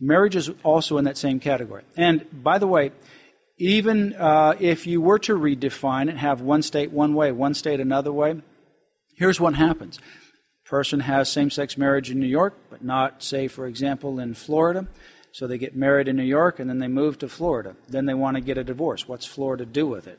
Marriage is also in that same category. And by the way, even uh, if you were to redefine it, have one state one way, one state another way, here's what happens. Person has same sex marriage in New York, but not, say, for example, in Florida. So they get married in New York and then they move to Florida. Then they want to get a divorce. What's Florida do with it?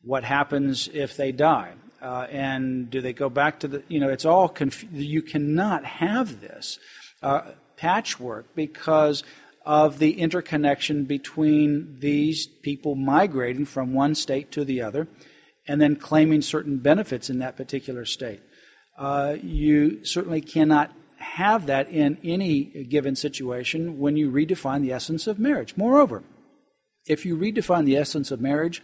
What happens if they die? Uh, and do they go back to the, you know, it's all, conf- you cannot have this uh, patchwork because of the interconnection between these people migrating from one state to the other and then claiming certain benefits in that particular state. Uh, you certainly cannot have that in any given situation when you redefine the essence of marriage. Moreover, if you redefine the essence of marriage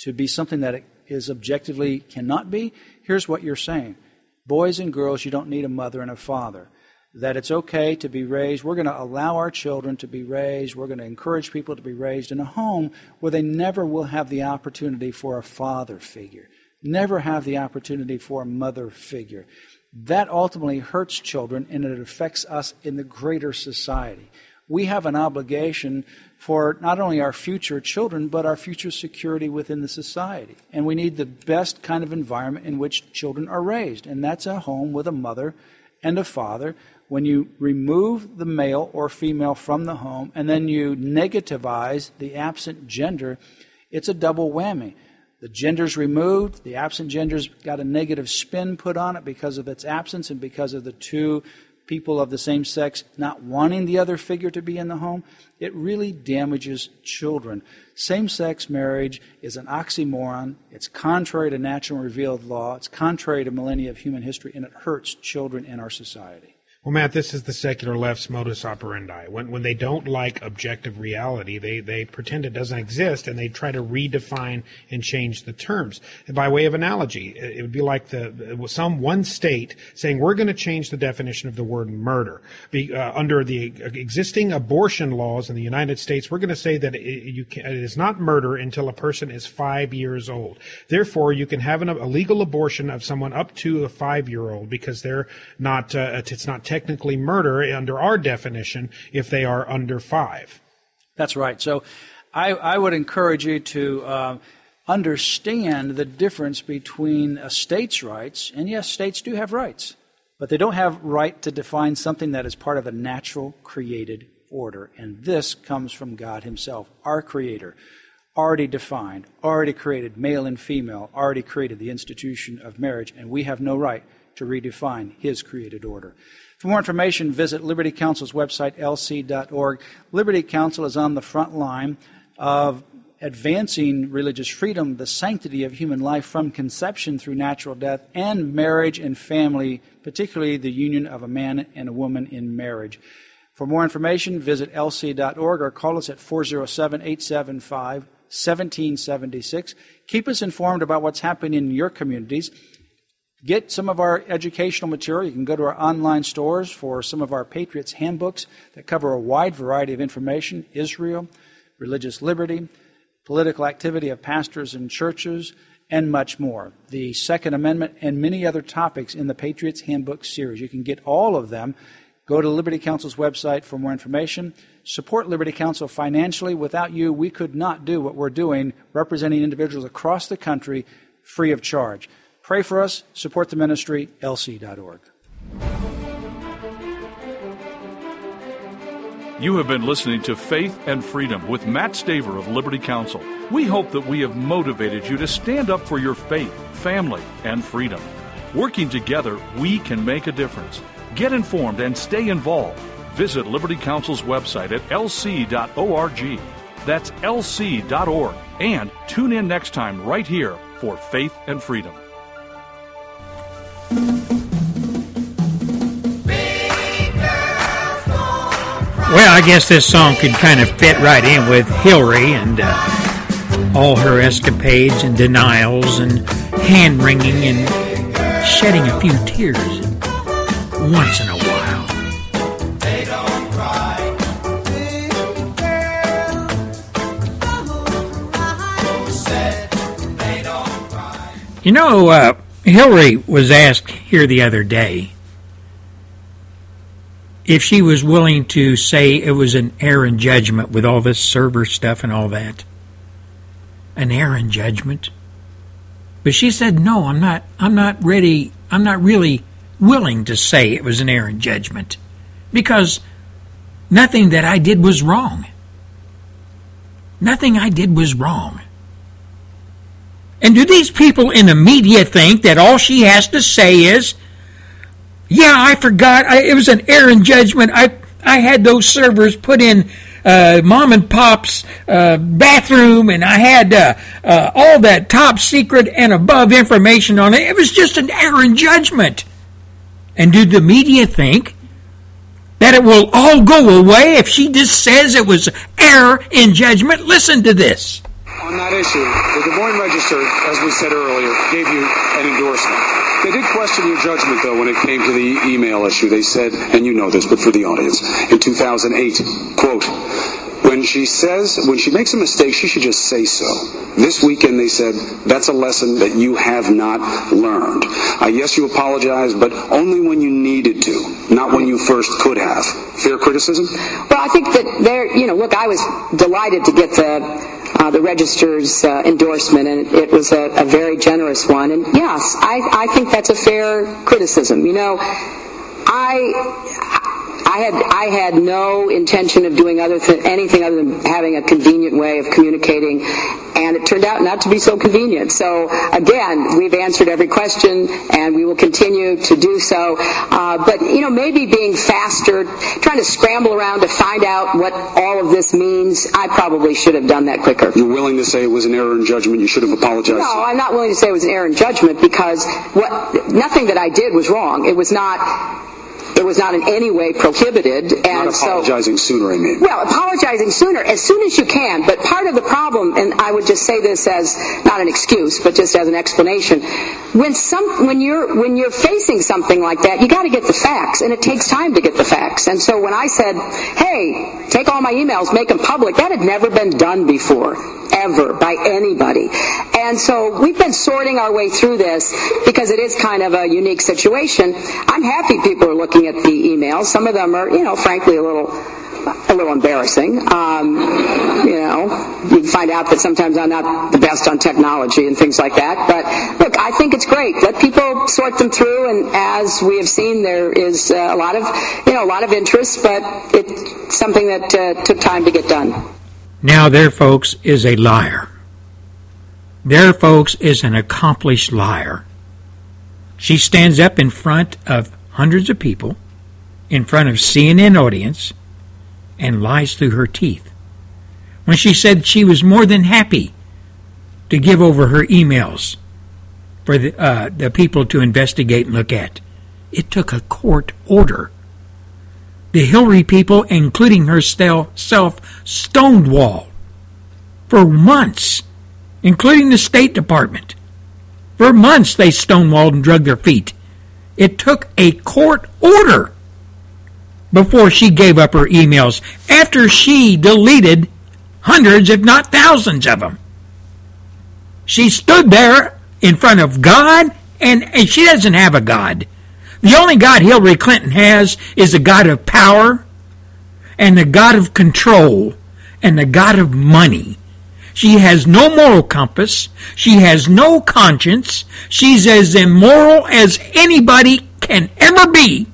to be something that it is objectively cannot be, here's what you're saying. Boys and girls, you don't need a mother and a father. That it's okay to be raised. We're going to allow our children to be raised. We're going to encourage people to be raised in a home where they never will have the opportunity for a father figure, never have the opportunity for a mother figure. That ultimately hurts children and it affects us in the greater society. We have an obligation for not only our future children, but our future security within the society. And we need the best kind of environment in which children are raised. And that's a home with a mother and a father. When you remove the male or female from the home and then you negativize the absent gender, it's a double whammy. The gender's removed, the absent gender's got a negative spin put on it because of its absence and because of the two people of the same sex not wanting the other figure to be in the home, it really damages children. Same sex marriage is an oxymoron. It's contrary to natural revealed law. It's contrary to millennia of human history, and it hurts children in our society. Well, Mat, this is the secular left's modus operandi. When when they don't like objective reality, they they pretend it doesn't exist and they try to redefine and change the terms. And by way of analogy, it would be like the some one state saying we're going to change the definition of the word murder. Be, uh, under the existing abortion laws in the United States, we're going to say that it, can, it is not murder until a person is five years old. Therefore, you can have an, a legal abortion of someone up to a five year old because they're not uh, it's not technically murder under our definition if they are under five. That's right. So I, I would encourage you to uh, understand the difference between a state's rights, and yes, states do have rights, but they don't have right to define something that is part of a natural created order. And this comes from God Himself, our Creator, already defined, already created male and female, already created the institution of marriage, and we have no right to redefine His created order. For more information, visit Liberty Counsel's website, lc.org. Liberty Counsel is on the front line of advancing religious freedom, the sanctity of human life from conception through natural death, and marriage and family, particularly the union of a man and a woman in marriage. For more information, visit lc.org or call us at 407 875 1776. Keep us informed about what's happening in your communities. Get some of our educational material. You can go to our online stores for some of our Patriots handbooks that cover a wide variety of information Israel, religious liberty, political activity of pastors and churches, and much more. The Second Amendment and many other topics in the Patriots Handbook series. You can get all of them. Go to Liberty Counsel's website for more information. Support Liberty Counsel financially. Without you, we could not do what we're doing, representing individuals across the country free of charge. Pray for us, support the ministry, lc.org. You have been listening to Faith and Freedom with Mat Staver of Liberty Counsel. We hope that we have motivated you to stand up for your faith, family, and freedom. Working together, we can make a difference. Get informed and stay involved. Visit Liberty Counsel's website at lc.org. That's lc.org. And tune in next time right here for Faith and Freedom. Well, I guess this song could kind of fit right in with Hillary and uh, all her escapades and denials and hand wringing and shedding a few tears once in a while. You know, uh, Hillary was asked here the other day if she was willing to say it was an error in judgment with all this server stuff and all that. An error in judgment. But she said, "No, I'm not. I'm not ready. I'm not really willing to say it was an error in judgment because nothing that I did was wrong. Nothing I did was wrong." And do these people in the media think that all she has to say is, "Yeah, I forgot. I, it was an error in judgment. I I had those servers put in uh, mom and pop's uh, bathroom, and I had uh, uh, all that top secret and above information on it. It was just an error in judgment." And do the media think that it will all go away if she just says it was error in judgment? Listen to this. On that issue, the Des Moines Register, as we said earlier, gave you an endorsement. They did question your judgment, though, when it came to the email issue. They said, and you know this, but for the audience, in 2008, quote, when she says, when she makes a mistake, she should just say so. This weekend they said, that's a lesson that you have not learned. Yes, you apologize, but only when you needed to, not when you first could have. Fair criticism? Well, I think that there, you know, look, I was delighted to get the uh, the register's uh, endorsement, and it was a, a, very generous one. And yes, I, I think that's a fair criticism. You know, I. I had I had no intention of doing other th- anything other than having a convenient way of communicating, and it turned out not to be so convenient. So again, we've answered every question, and we will continue to do so. Uh, but you know, maybe being faster, trying to scramble around to find out what all of this means, I probably should have done that quicker. You're willing to say it was an error in judgment. You should have apologized. No, I'm not willing to say it was an error in judgment because what nothing that I did was wrong. It was not it was not in any way prohibited. And not apologizing so, sooner, I mean. Well, apologizing sooner, as soon as you can. But part of the problem, and I would just say this as not an excuse, but just as an explanation, when some when you're when you're facing something like that, you got to get the facts, and it takes time to get the facts. And so when I said, "Hey, take all my emails, make them public," that had never been done before ever by anybody. And so we've been sorting our way through this because it is kind of a unique situation. I'm happy people are looking at the emails. Some of them are, you know, frankly a little a little embarrassing. Um, you know, you find out that sometimes I'm not the best on technology and things like that. But look, I think it's great. Let people sort them through, and as we have seen, there is uh, a lot of you know a lot of interest, but it's something that uh, took time to get done. Now, there, folks, is a liar. There, folks, is an accomplished liar. She stands up in front of hundreds of people, in front of CNN audience, and lies through her teeth. When she said she was more than happy to give over her emails for the, uh, the people to investigate and look at, it took a court order the Hillary people, including herself, stonewalled for months, including the State Department. For months they stonewalled and drug their feet. It took a court order before she gave up her emails after she deleted hundreds, if not thousands of them. She stood there in front of God, and, and she doesn't have a God. The only God Hillary Clinton has is the God of power and the God of control and the God of money. She has no moral compass. She has no conscience. She's as immoral as anybody can ever be.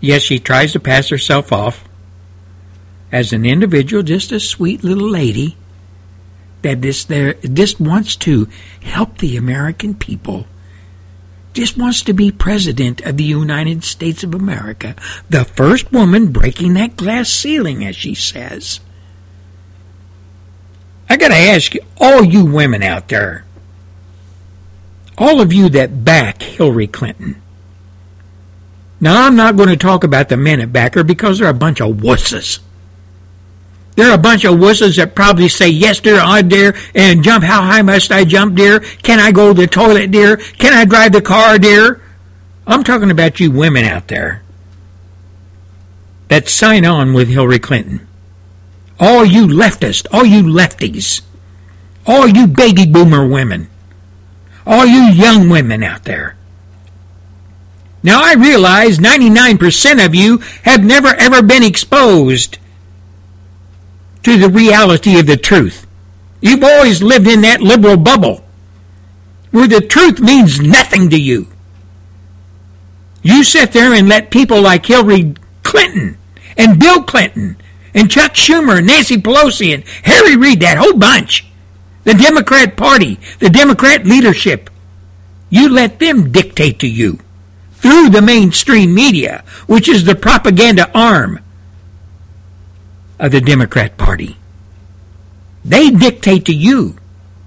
Yes, she tries to pass herself off as an individual, just a sweet little lady that this there just wants to help the American people just wants to be president of the United States of America, the first woman breaking that glass ceiling, as she says. I got to ask you, all you women out there, all of you that back Hillary Clinton. Now, I'm not going to talk about the men that back her because they're a bunch of wusses. They're a bunch of wusses that probably say, yes, dear, I dear, and jump, how high must I jump, dear? Can I go to the toilet, dear? Can I drive the car, dear? I'm talking about you women out there that sign on with Hillary Clinton. All you leftists, all you lefties, all you baby boomer women, all you young women out there. Now I realize 99% of you have never ever been exposed to the reality of the truth. You've always lived in that liberal bubble where the truth means nothing to you. You sit there and let people like Hillary Clinton and Bill Clinton and Chuck Schumer and Nancy Pelosi and Harry Reid, that whole bunch, the Democrat Party, the Democrat leadership, you let them dictate to you through the mainstream media, which is the propaganda arm of the Democrat Party. They dictate to you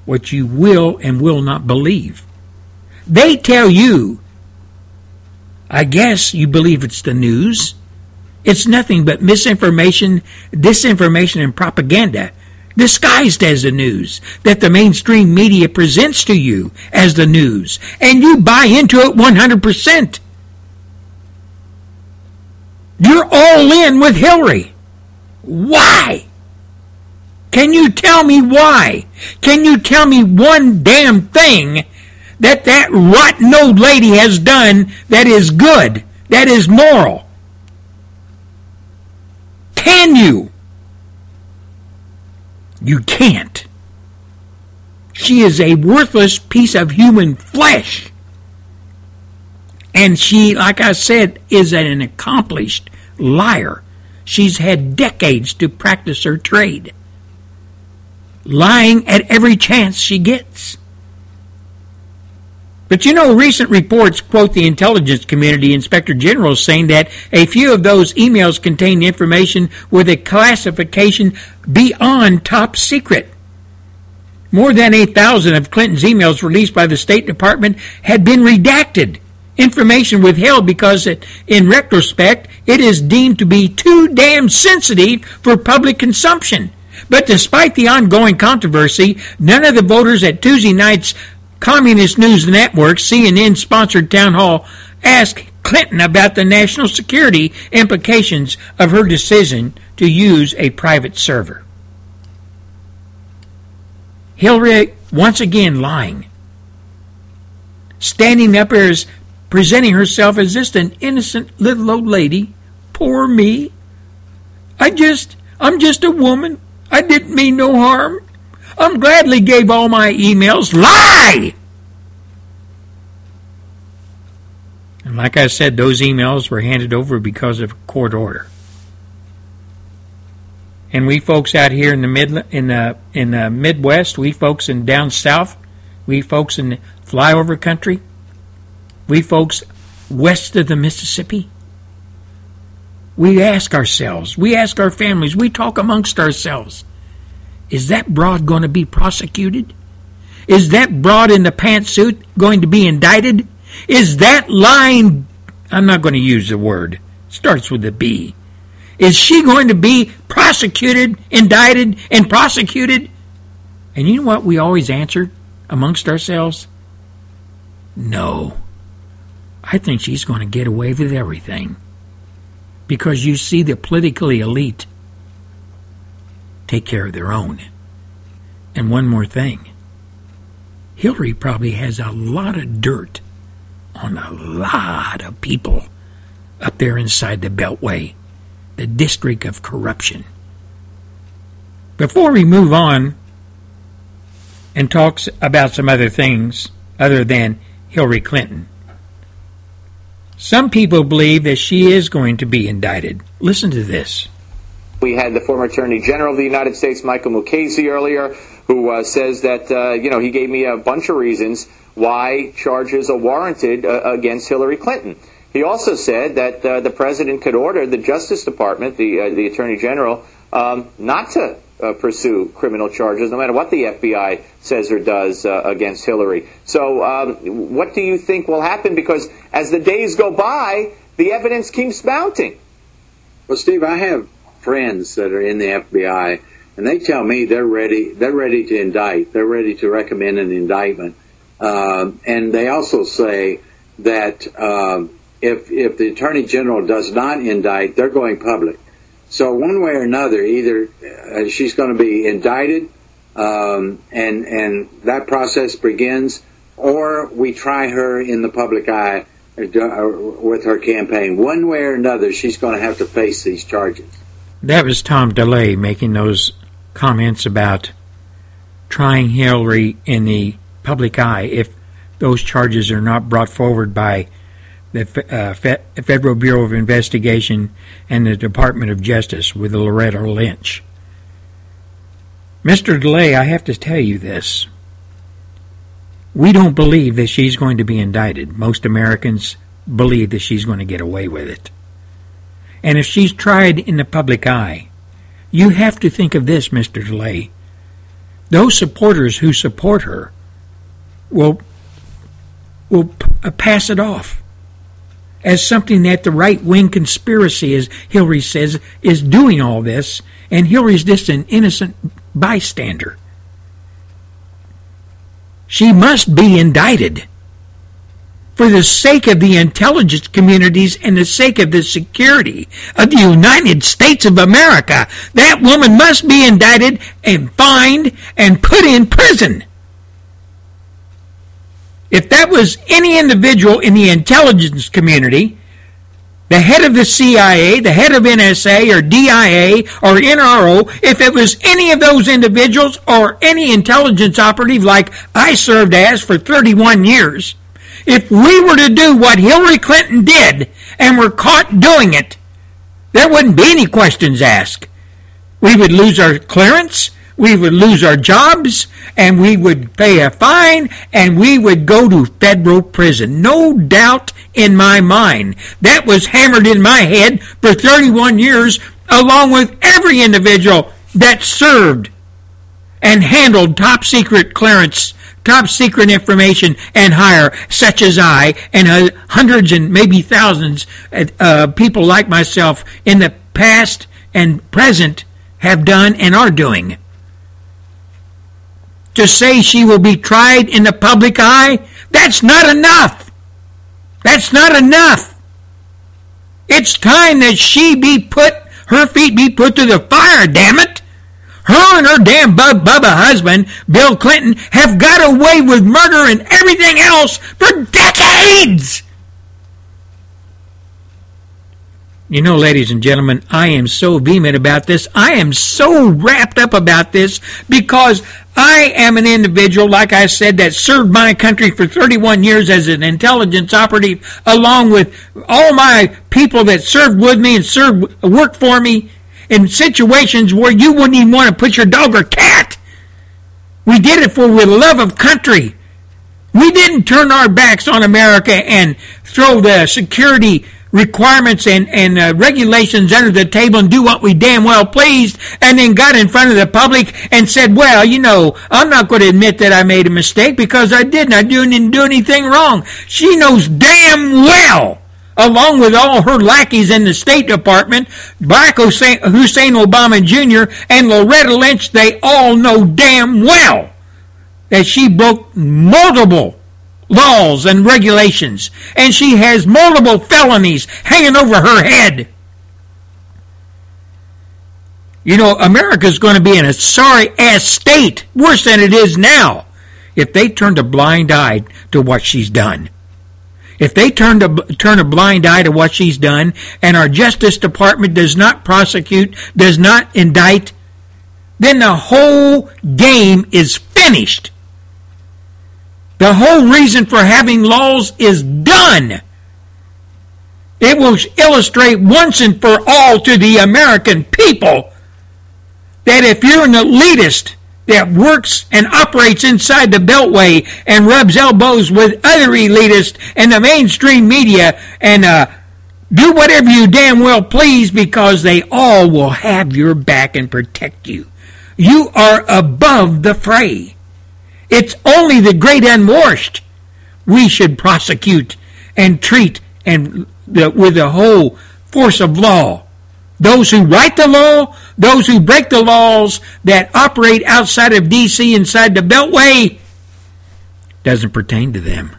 what you will and will not believe. They tell you, I guess you believe it's the news. It's nothing but misinformation, disinformation, and propaganda disguised as the news that the mainstream media presents to you as the news, and you buy into it 100%. You're all in with Hillary. Why? Can you tell me why? Can you tell me one damn thing that that rotten old lady has done that is good, that is moral? Can you? You can't. She is a worthless piece of human flesh. And she, like I said, is an accomplished liar. She's had decades to practice her trade, lying at every chance she gets. But you know, recent reports quote the intelligence community inspector general saying that a few of those emails contained information with a classification beyond top secret. More than 8,000 of Clinton's emails released by the State Department had been redacted information withheld because it, in retrospect it is deemed to be too damn sensitive for public consumption. But despite the ongoing controversy, none of the voters at Tuesday night's Communist News Network CNN sponsored town hall asked Clinton about the national security implications of her decision to use a private server. Hillary once again lying, standing up as presenting herself as just an innocent little old lady. Poor me. I just, I'm just a woman. I didn't mean no harm. I'm gladly gave all my emails. Lie! And like I said, those emails were handed over because of a court order. And we folks out here in the mid in the in the Midwest, we folks in down south, we folks in flyover country, we folks west of the Mississippi, we ask ourselves, we ask our families, we talk amongst ourselves is that broad going to be prosecuted? Is that broad in the pantsuit going to be indicted? Is that lying? I'm not going to use the word. Starts with a B. Is she going to be prosecuted, indicted, and prosecuted? And you know what we always answer amongst ourselves? No. I think she's going to get away with everything. Because you see, the politically elite take care of their own. And one more thing Hillary probably has a lot of dirt on a lot of people up there inside the Beltway, the district of corruption. Before we move on and talk about some other things other than Hillary Clinton, some people believe that she is going to be indicted. Listen to this. We had the former Attorney General of the United States, Michael Mukasey, earlier, who uh, says that, uh, you know, he gave me a bunch of reasons why charges are warranted uh, against Hillary Clinton. He also said that uh, the president could order the Justice Department, the, uh, the Attorney General, um, not to uh, pursue criminal charges, no matter what the FBI says or does against Hillary. So, um, what do you think will happen? Because as the days go by, the evidence keeps mounting. Well, Steve, I have friends that are in the FBI, and they tell me they're ready. They're ready to indict. They're ready to recommend an indictment. Um, and they also say that um, if if the attorney general does not indict, they're going public. So one way or another, either uh, she's going to be indicted, um, and and that process begins, or we try her in the public eye uh, with her campaign. One way or another, she's going to have to face these charges. That was Tom DeLay making those comments about trying Hillary in the public eye if those charges are not brought forward by the uh, Federal Bureau of Investigation and the Department of Justice with Loretta Lynch. Mr. DeLay, I have to tell you this. We don't believe that she's going to be indicted. Most Americans believe that she's going to get away with it. And if she's tried in the public eye, you have to think of this, Mr. DeLay. Those supporters who support her will will uh, pass it off as something that the right wing conspiracy, as Hillary says, is doing all this, and Hillary's just an innocent bystander. She must be indicted for the sake of the intelligence communities and the sake of the security of the United States of America. That woman must be indicted and fined and put in prison. If that was any individual in the intelligence community, the head of the CIA, the head of NSA or DIA or NRO, if it was any of those individuals or any intelligence operative like I served as for 31 years, if we were to do what Hillary Clinton did and were caught doing it, there wouldn't be any questions asked. We would lose our clearance we would lose our jobs and we would pay a fine and we would go to federal prison. No doubt in my mind. That was hammered in my head for 31 years along with every individual that served and handled top secret clearance, top secret information and higher, such as I and uh, hundreds and maybe thousands of uh, people like myself in the past and present have done and are doing to say she will be tried in the public eye, that's not enough. That's not enough. It's time that she be put, her feet be put to the fire, damn it. Her and her damn Bub Bubba husband, Bill Clinton, have got away with murder and everything else for decades. You know, ladies and gentlemen, I am so vehement about this. I am so wrapped up about this because I am an individual, like I said, that served my country for 31 years as an intelligence operative, along with all my people that served with me and served, worked for me in situations where you wouldn't even want to put your dog or cat. We did it for the love of country. We didn't turn our backs on America and throw the security requirements and, and uh, regulations under the table and do what we damn well pleased and then got in front of the public and said, well, you know, I'm not going to admit that I made a mistake because I didn't. I didn't do anything wrong. She knows damn well along with all her lackeys in the State Department, Barack Hussein, Obama Jr., and Loretta Lynch, they all know damn well that she broke multiple laws and regulations, and she has multiple felonies hanging over her head. You know, America's going to be in a sorry ass state, worse than it is now, if they turn a blind eye to what she's done. If they turn, to, turn a blind eye to what she's done, and our Justice Department does not prosecute, does not indict, then the whole game is finished. The whole reason for having laws is done. It will illustrate once and for all to the American people that if you're an elitist that works and operates inside the Beltway and rubs elbows with other elitists and the mainstream media and uh, do whatever you damn well please because they all will have your back and protect you. You are above the fray. It's only the great unwashed we should prosecute and treat and the, with the whole force of law. Those who write the law, those who break the laws that operate outside of D.C. inside the Beltway, doesn't pertain to them.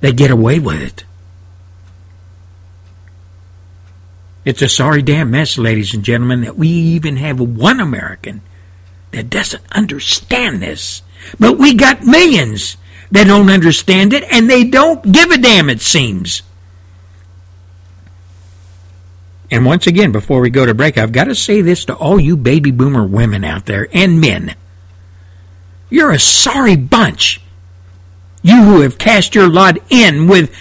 They get away with it. It's a sorry damn mess, ladies and gentlemen, that we even have one American that doesn't understand this. But we got millions that don't understand it, and they don't give a damn, it seems. And once again, before we go to break, I've got to say this to all you baby boomer women out there and men. You're a sorry bunch. You who have cast your lot in with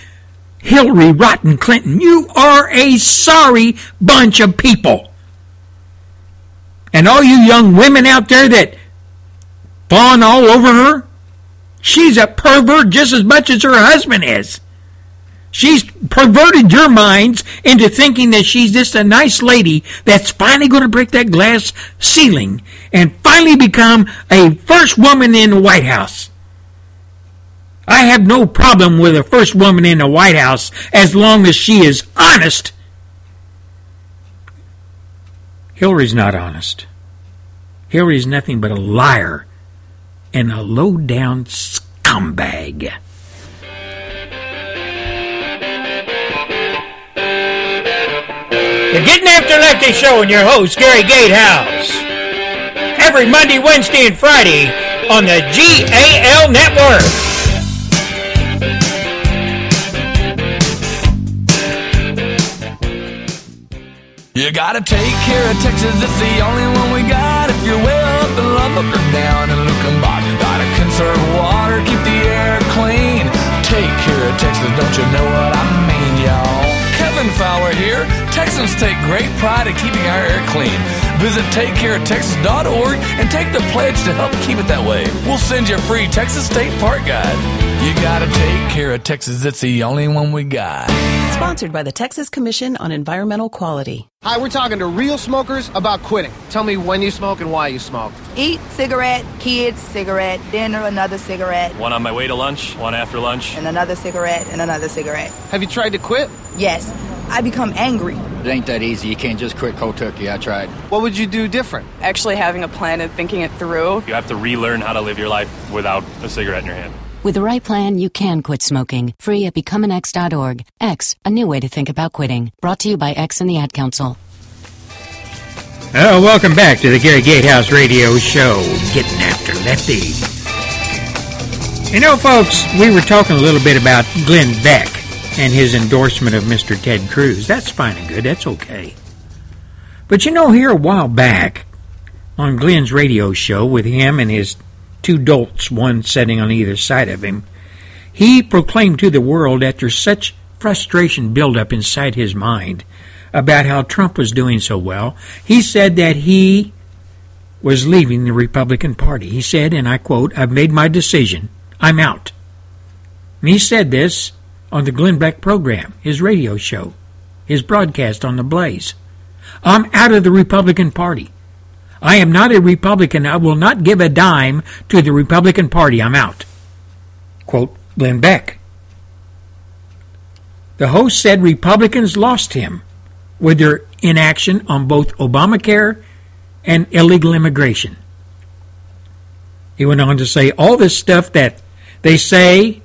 Hillary Rotten Clinton. You are a sorry bunch of people. And all you young women out there that fawn all over her, she's a pervert just as much as her husband is. She's perverted your minds into thinking that she's just a nice lady that's finally going to break that glass ceiling and finally become a first woman in the White House. I have no problem with a first woman in the White House as long as she is honest. Hillary's not honest. Hillary's nothing but a liar and a low down scumbag. The Getting After Lefty Show and your host, Gary Gatehouse. Every Monday, Wednesday, and Friday on the GAL Network. You gotta take care of Texas, it's the only one we got. If you're way up in Lubbock or down in Luckenbach, gotta conserve water, keep the air clean. Take care of Texas, don't you know what I mean, y'all? Kevin Fowler here. Texans take great pride in keeping our air clean. Visit takecareoftexas.org and take the pledge to help keep it that way. We'll send you a free Texas State Park Guide. You gotta take care of Texas, it's the only one we got. Sponsored by the Texas Commission on Environmental Quality. Hi, we're talking to real smokers about quitting. Tell me when you smoke and why you smoke. Eat, cigarette, kids, cigarette, dinner, another cigarette, One on my way to lunch, one after lunch. and another cigarette, and another cigarette. Have you tried to quit? Yes, I become angry. It ain't that easy. You can't just quit cold turkey. I tried. What would you do different? Actually having a plan and thinking it through. You have to relearn how to live your life without a cigarette in your hand. With the right plan, you can quit smoking. Free at becomeanex.org. X, a new way to think about quitting. Brought to you by X and the Ad Council. Oh, welcome back to the Gary Gatehouse Radio Show, Getting After Lefty. You know, folks, we were talking a little bit about Glenn Beck and his endorsement of Mr. Ted Cruz. That's fine and good. That's okay. But you know, here a while back on Glenn's radio show with him and his two dolts, one sitting on either side of him, he proclaimed to the world after such frustration built up inside his mind about how Trump was doing so well, he said that he was leaving the Republican Party. He said, and I quote, I've made my decision. I'm out. And he said this on the Glenn Beck program, his radio show, his broadcast on the Blaze. I'm out of the Republican Party. I am not a Republican. I will not give a dime to the Republican Party. I'm out. Quote Glenn Beck. The host said Republicans lost him with their inaction on both Obamacare and illegal immigration. He went on to say all this stuff that they say,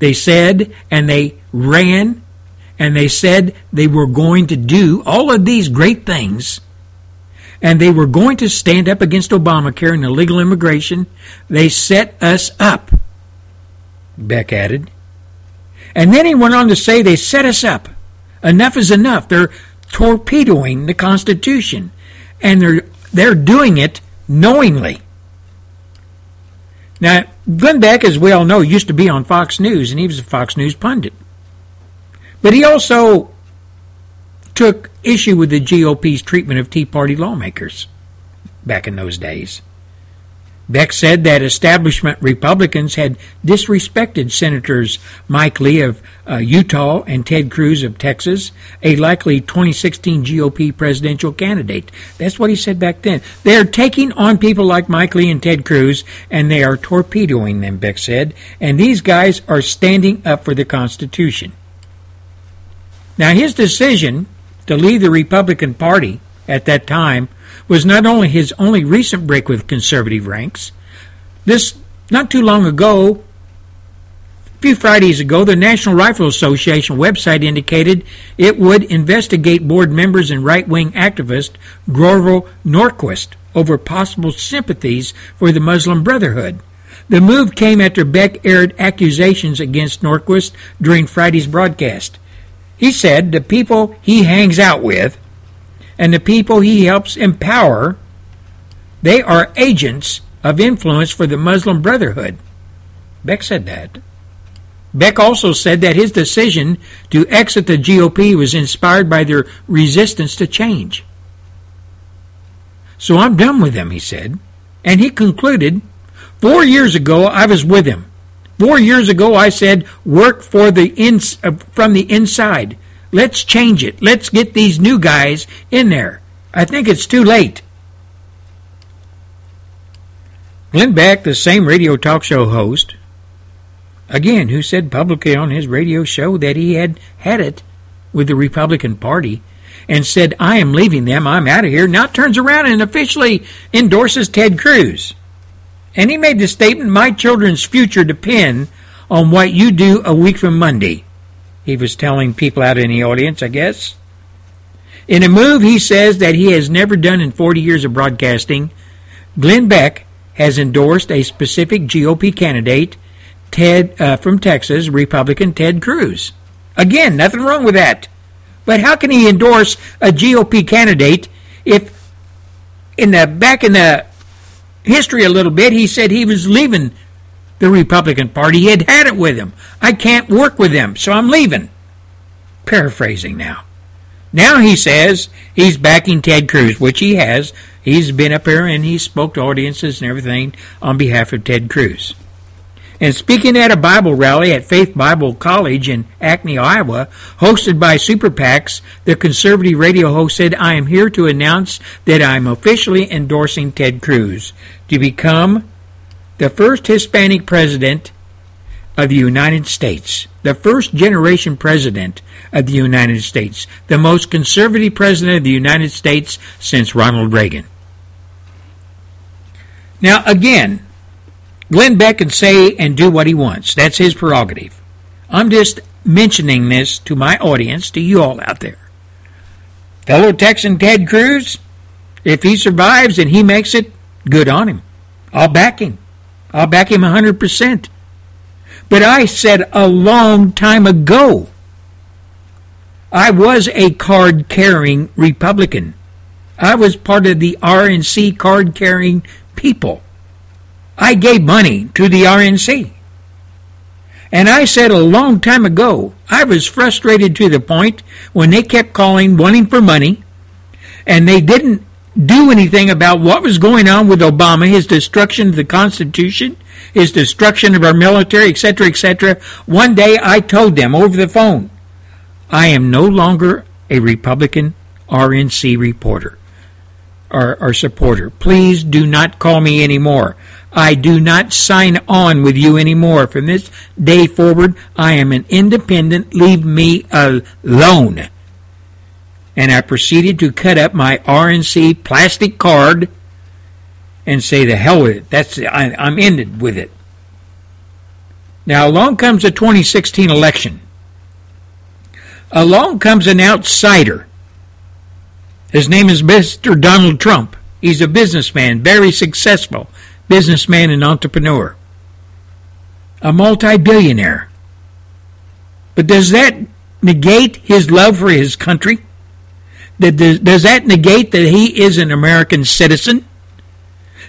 they said, and they ran, and they said they were going to do all of these great things, and they were going to stand up against Obamacare and illegal immigration. They set us up, Beck added. And then he went on to say they set us up. Enough is enough. They're torpedoing the Constitution, and they're they're doing it knowingly. Now, Glenn Beck, as we all know, used to be on Fox News, and he was a Fox News pundit. But he also took issue with the GOP's treatment of Tea Party lawmakers back in those days. Beck said that establishment Republicans had disrespected Senators Mike Lee of uh, Utah and Ted Cruz of Texas, a likely 2016 GOP presidential candidate. That's what he said back then. They are taking on people like Mike Lee and Ted Cruz, and they are torpedoing them, Beck said, and these guys are standing up for the Constitution. Now, his decision to leave the Republican Party at that time was not only his only recent break with conservative ranks. This, not too long ago, a few Fridays ago, the National Rifle Association website indicated it would investigate board members and right wing activist Grover Norquist over possible sympathies for the Muslim Brotherhood. The move came after Beck aired accusations against Norquist during Friday's broadcast. He said the people he hangs out with and the people he helps empower, they are agents of influence for the Muslim Brotherhood. Beck said that. Beck also said that his decision to exit the GOP was inspired by their resistance to change. So I'm done with them, he said. And he concluded, four years ago I was with him. Four years ago I said, work for the ins- uh, from the inside. Let's change it. Let's get these new guys in there. I think it's too late. Glenn Beck, the same radio talk show host, again, who said publicly on his radio show that he had had it with the Republican Party and said, I am leaving them, I'm out of here, now turns around and officially endorses Ted Cruz. And he made the statement, My children's future depend on what you do a week from Monday. He was telling people out in the audience, I guess. In a move he says that he has never done in 40 years of broadcasting, Glenn Beck has endorsed a specific GOP candidate, Ted uh, from Texas, Republican Ted Cruz. Again, nothing wrong with that. But how can he endorse a GOP candidate if in the back in the history a little bit he said he was leaving the Republican Party. Had had it with him. I can't work with them, so I'm leaving. Paraphrasing now. Now he says he's backing Ted Cruz, which he has. He's been up here and he spoke to audiences and everything on behalf of Ted Cruz. And speaking at a Bible rally at Faith Bible College in Ankeny, Iowa, hosted by Super PACs, the conservative radio host said, I am here to announce that I'm officially endorsing Ted Cruz to become the first Hispanic president of the United States, the first generation president of the United States, the most conservative president of the United States since Ronald Reagan. Now, again, Glenn Beck can say and do what he wants. That's his prerogative. I'm just mentioning this to my audience, to you all out there. Fellow Texan Ted Cruz, if he survives and he makes it, good on him. I'll back him. I'll back him 100%. But I said a long time ago, I was a card carrying Republican. I was part of the RNC card carrying people. I gave money to the RNC. And I said a long time ago, I was frustrated to the point when they kept calling, wanting for money, and they didn't do anything about what was going on with Obama, his destruction of the Constitution, his destruction of our military, etc., etc. One day I told them over the phone, I am no longer a Republican RNC reporter or, or supporter. Please do not call me anymore. I do not sign on with you anymore. From this day forward, I am an independent. Leave me alone. And I proceeded to cut up my RNC plastic card and say, the hell with it. That's I, I'm ended with it. Now, along comes the 2016 election. Along comes an outsider. His name is Mr. Donald Trump. He's a businessman, very successful businessman and entrepreneur, a multi billionaire. But does that negate his love for his country? Does that negate that he is an American citizen?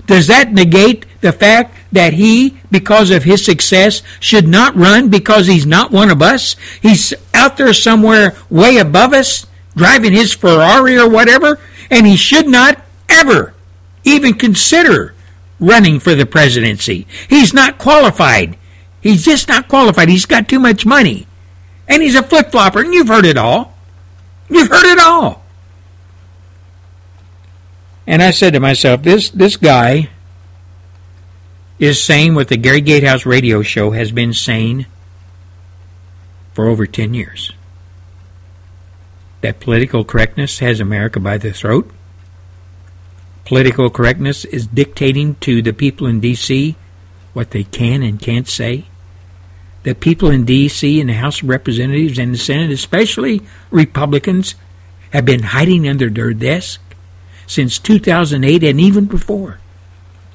Does that negate the fact that he, because of his success, should not run because he's not one of us? He's out there somewhere way above us, driving his Ferrari or whatever, and he should not ever even consider running for the presidency. He's not qualified. He's just not qualified. He's got too much money. And he's a flip flopper, and you've heard it all. You've heard it all. And I said to myself, this, this guy is saying what the Gary Gatehouse radio show has been saying for over 10 years. that political correctness has America by the throat. Political correctness is dictating to the people in D.C. what they can and can't say. The people in D.C. in the House of Representatives and the Senate, especially Republicans, have been hiding under their desk since 2008 and even before.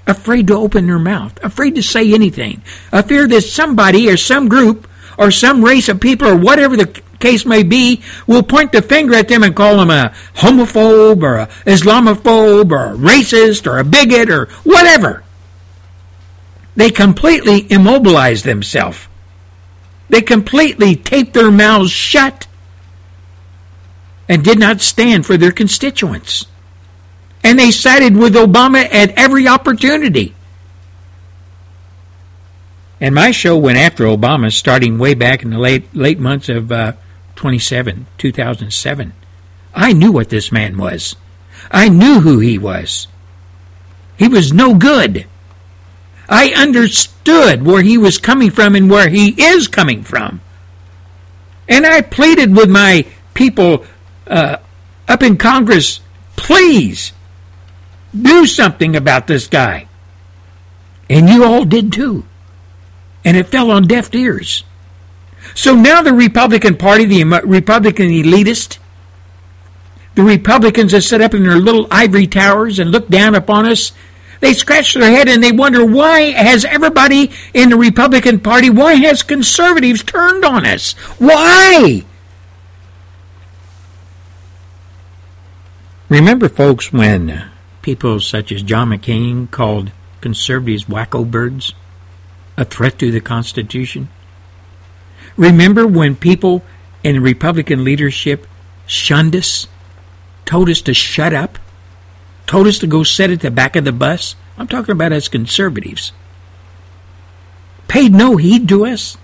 Afraid to open their mouth, afraid to say anything, a fear that somebody or some group or some race of people or whatever the case may be will point the finger at them and call them a homophobe or a Islamophobe or a racist or a bigot or whatever. They completely immobilize themselves. They completely taped their mouths shut and did not stand for their constituents. And they sided with Obama at every opportunity. And my show went after Obama starting way back in the late late months of uh, 27, 2007. I knew what this man was. I knew who he was. He was no good. I understood where he was coming from and where he is coming from. And I pleaded with my people uh, up in Congress, please do something about this guy. And you all did too. And it fell on deaf ears. So now the Republican Party, the Republican elitist, the Republicans that sit up in their little ivory towers and look down upon us, they scratch their head and they wonder why has everybody in the Republican Party, why has conservatives turned on us? Why? Remember, folks, when people such as John McCain called conservatives wacko birds, a threat to the Constitution? Remember when people in Republican leadership shunned us, told us to shut up, told us to go sit at the back of the bus? I'm talking about as conservatives. Paid no heed to us,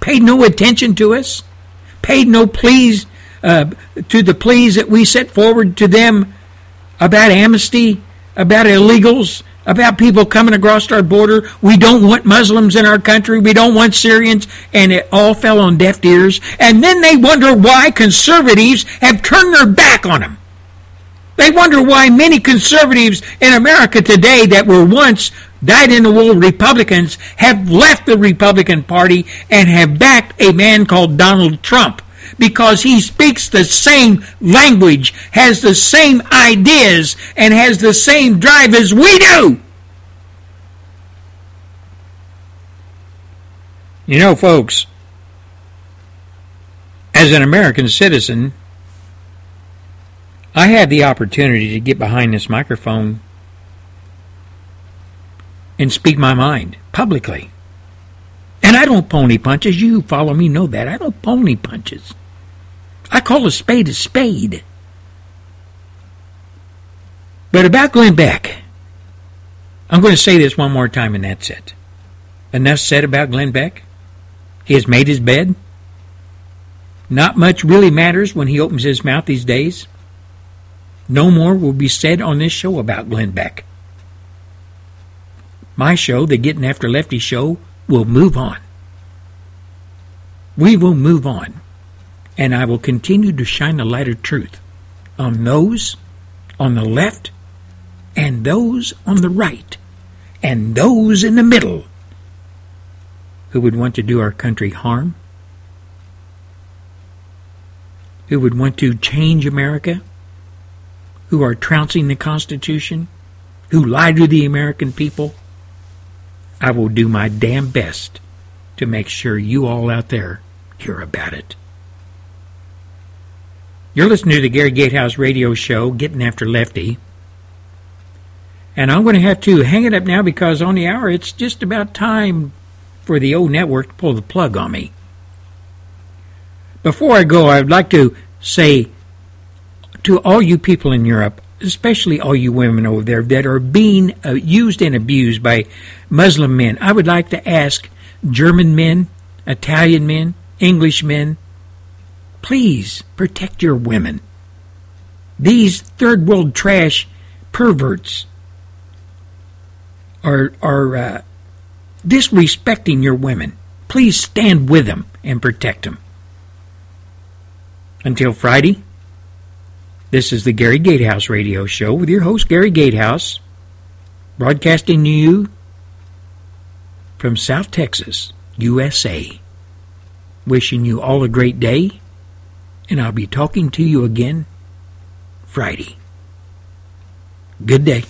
paid no attention to us, paid no pleas uh, to the pleas that we set forward to them about amnesty, about illegals, about people coming across our border. We don't want Muslims in our country. We don't want Syrians. And it all fell on deaf ears. And then they wonder why conservatives have turned their back on them. They wonder why many conservatives in America today that were once dyed in the wool Republicans have left the Republican Party and have backed a man called Donald Trump because he speaks the same language, has the same ideas, and has the same drive as we do. You know, folks, as an American citizen, I had the opportunity to get behind this microphone and speak my mind publicly. And I don't pony punches. You follow me know that. I don't pony punches. I call a spade a spade. But about Glenn Beck, I'm going to say this one more time and that's it. Enough said about Glenn Beck. He has made his bed. Not much really matters when he opens his mouth these days. No more will be said on this show about Glenn Beck. My show, the Getting After Lefty show, will move on. We will move on and I will continue to shine the light of truth on those on the left and those on the right and those in the middle who would want to do our country harm, who would want to change America, who are trouncing the Constitution, who lie to the American people. I will do my damn best to make sure you all out there hear about it. You're listening to the Gary Gatehouse radio show, Getting After Lefty. And I'm going to have to hang it up now because on the hour it's just about time for the old network to pull the plug on me. Before I go, I'd like to say to all you people in Europe, especially all you women over there that are being uh, used and abused by Muslim men, I would like to ask German men, Italian men, English men, Please protect your women. These third world trash perverts are are uh, disrespecting your women. Please stand with them and protect them. Until Friday, this is the Gary Gatehouse Radio Show with your host Gary Gatehouse, broadcasting to you from South Texas, USA. Wishing you all a great day and I'll be talking to you again Friday. Good day.